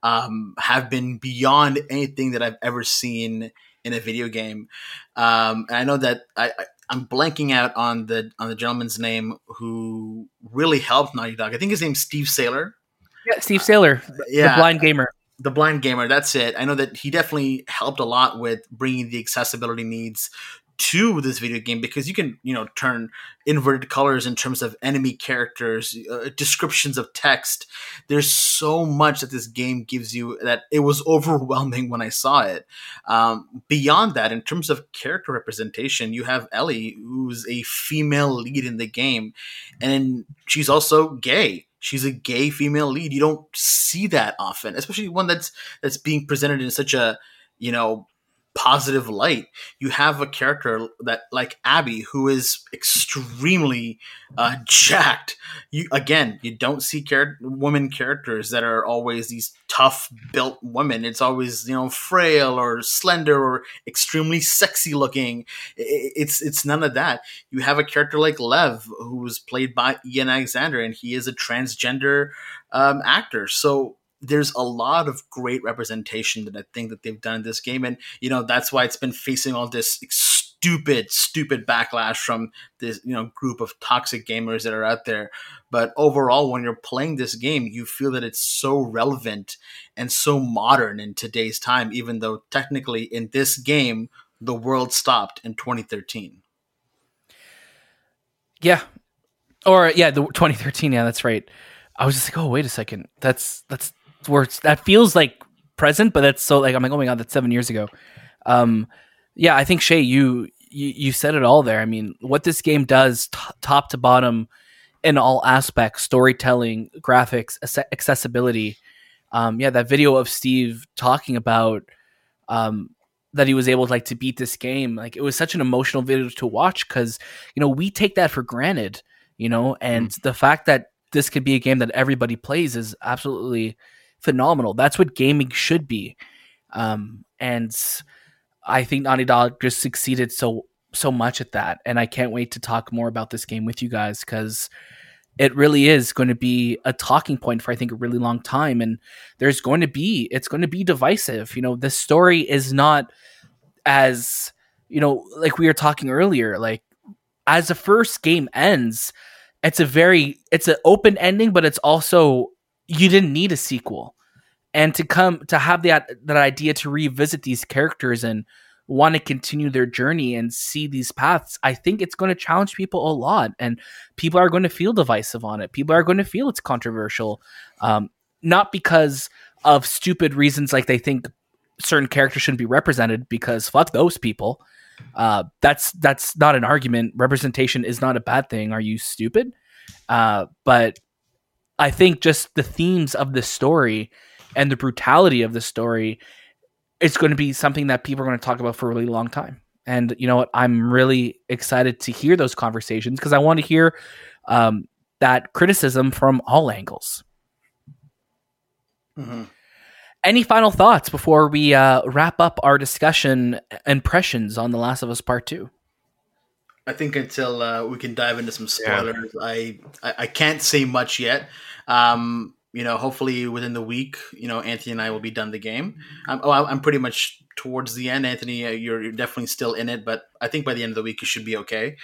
um, have been beyond anything that I've ever seen in a video game. Um, and I know that I, I I'm blanking out on the on the gentleman's name who really helped Naughty Dog. I think his name's Steve Saylor. Yeah, Steve Saylor, Yeah, the blind gamer. the blind gamer that's it. I know that he definitely helped a lot with bringing the accessibility needs to this video game because you can you know turn inverted colors in terms of enemy characters uh, descriptions of text. There's so much that this game gives you that it was [LAUGHS] overwhelming when i saw it. Um, beyond that in terms of character representation you have ellie who's a female lead in the game and she's also gay she's a gay female lead. You don't see that often especially one that's that's being presented in such a you know positive light you have a character that like abby who is extremely uh jacked. You again you don't see char- women characters that are always these tough built women. It's always you know frail or slender or extremely sexy looking. It's it's none of that. You have a character like lev who's played by ian alexander and he is a transgender um, actor. So there's a lot of great representation that I think that they've done in this game, and you know that's why it's been facing all this stupid, stupid backlash from this you know group of toxic gamers that are out there. But overall, when you're playing this game, you feel that it's so relevant and so modern in today's time, even though technically in this game the world stopped in 2013. Yeah. Or yeah, the 2013. Yeah, that's right. I was just like, oh, wait a second. That's that's where that feels like present, but that's so like I'm like, oh my god, that's seven years ago. Um, yeah, I think Shay, you you, you said it all there. I mean, what this game does, t- top to bottom, in all aspects, storytelling, graphics, ac- accessibility. Um, yeah, that video of Steve talking about um, that he was able to like to beat this game, like it was such an emotional video to watch because you know we take that for granted, you know, and the fact that this could be a game that everybody plays is absolutely phenomenal. That's what gaming should be. Um, and I think Naughty Dog just succeeded so so much at that, and I can't wait to talk more about this game with you guys because it really is going to be a talking point for I think a really long time, and there's going to be it's going to be divisive. You know, the story is not as you know, like we were talking earlier, like as the first game ends, it's a very it's an open ending, but it's also you didn't need a sequel. And to come to have that that idea to revisit these characters and want to continue their journey and see these paths, I think it's going to challenge people a lot, and people are going to feel divisive on it. People are going to feel it's controversial, um, not because of stupid reasons like they think certain characters shouldn't be represented. Because fuck those people. Uh, that's that's not an argument. Representation is not a bad thing. Are you stupid? Uh, but I think just the themes of the story and the brutality of the story it's going to be something that people are going to talk about for a really long time. And you know what? I'm really excited to hear those conversations because I want to hear um, that criticism from all angles. Mm-hmm. Any final thoughts before we uh, wrap up our discussion impressions on The Last of Us Part Two? I think until uh, we can dive into some Yeah. spoilers, I, I I can't say much yet. Um, you know, hopefully within the week, you know, Anthony and I will be done the game. I'm, oh, I'm pretty much towards the end. Anthony, uh, you're, you're definitely still in it, but I think by the end of the week you should be okay.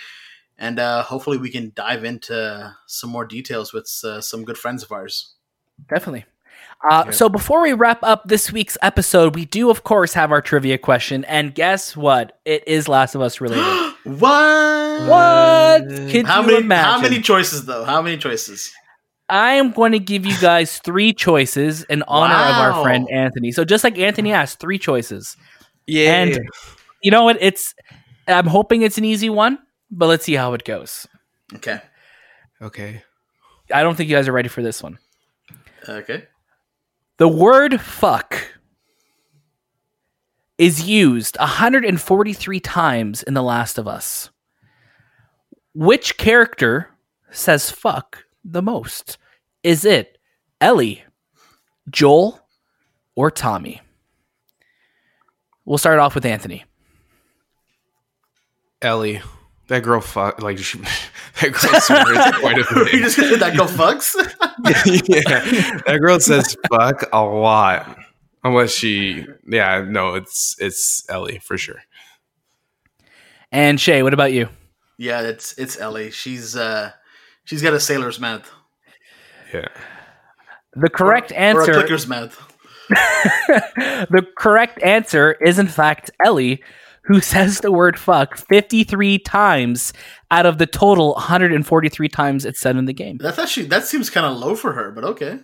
And uh, hopefully we can dive into some more details with uh, some good friends of ours. Definitely. Uh, Yeah. So before we wrap up this week's episode, we do of course have our trivia question, and guess what? It is Last of Us related. [GASPS] what? what? Can How you many? imagine? How many choices though? How many choices? I am going to give you guys three choices in honor of our friend Anthony. So just like Anthony asked, three choices. Yeah. And you know what? It's I'm hoping it's an easy one, but let's see how it goes. Okay. okay. I don't think you guys are ready for this one. Okay. The word fuck is used 143 times in The Last of Us. Which character says fuck the most? Is it Ellie, Joel or Tommy? We'll start off with Anthony. Ellie. That girl fuck like she, [LAUGHS] that girl swears quite a bit. [LAUGHS] you just that girl fucks. [LAUGHS] yeah, that girl says fuck a lot. Unless she, yeah, no, it's it's Ellie for sure. And Shay, what about you? yeah, it's it's Ellie. She's uh she's got a sailor's mouth. Yeah, The correct or answer a clicker's mouth. [LAUGHS] the correct answer is in fact Ellie, who says the word fuck 53 times out of the total 143 times it's said in the game. That's actually that seems kind of low for her, but okay.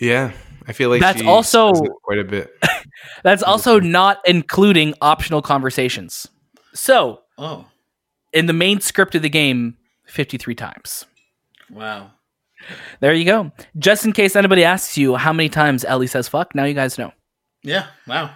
Yeah. I feel like That's also- quite a bit. [LAUGHS] That's also not including optional conversations. So, Oh, in the main script of the game, 53 times. wow. There you go. Just in case anybody asks you how many times Ellie says fuck, now you guys know. Yeah, wow.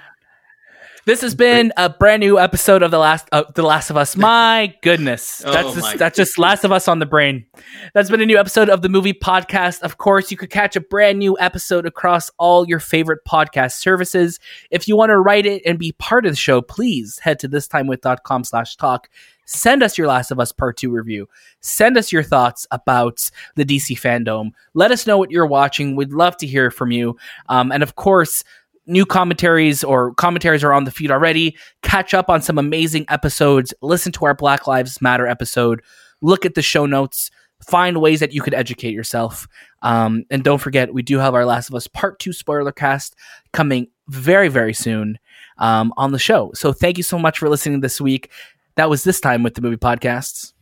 This has been a brand new episode of the last uh, the Last of Us. [LAUGHS] My goodness, Oh that's my just, that's just Last of Us on the brain. That's been a new episode of the movie podcast. Of course, you could catch a brand new episode across all your favorite podcast services. If you want to write it and be part of the show, please head to thistimewith.com slash talk. Send us your Last of Us Part 2 review. Send us your thoughts about the DC FanDome. Let us know what you're watching. We'd love to hear from you. Um, and of course, new commentaries or commentaries are on the feed already. Catch up on some amazing episodes. Listen to our Black Lives Matter episode. Look at the show notes. Find ways that you could educate yourself. Um, and don't forget, we do have our Last of Us Part 2 spoiler cast coming very, very soon um, on the show. So thank you so much for listening this week. That was this time with the movie podcasts.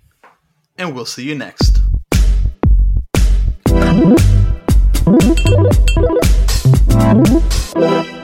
And we'll see you next. Música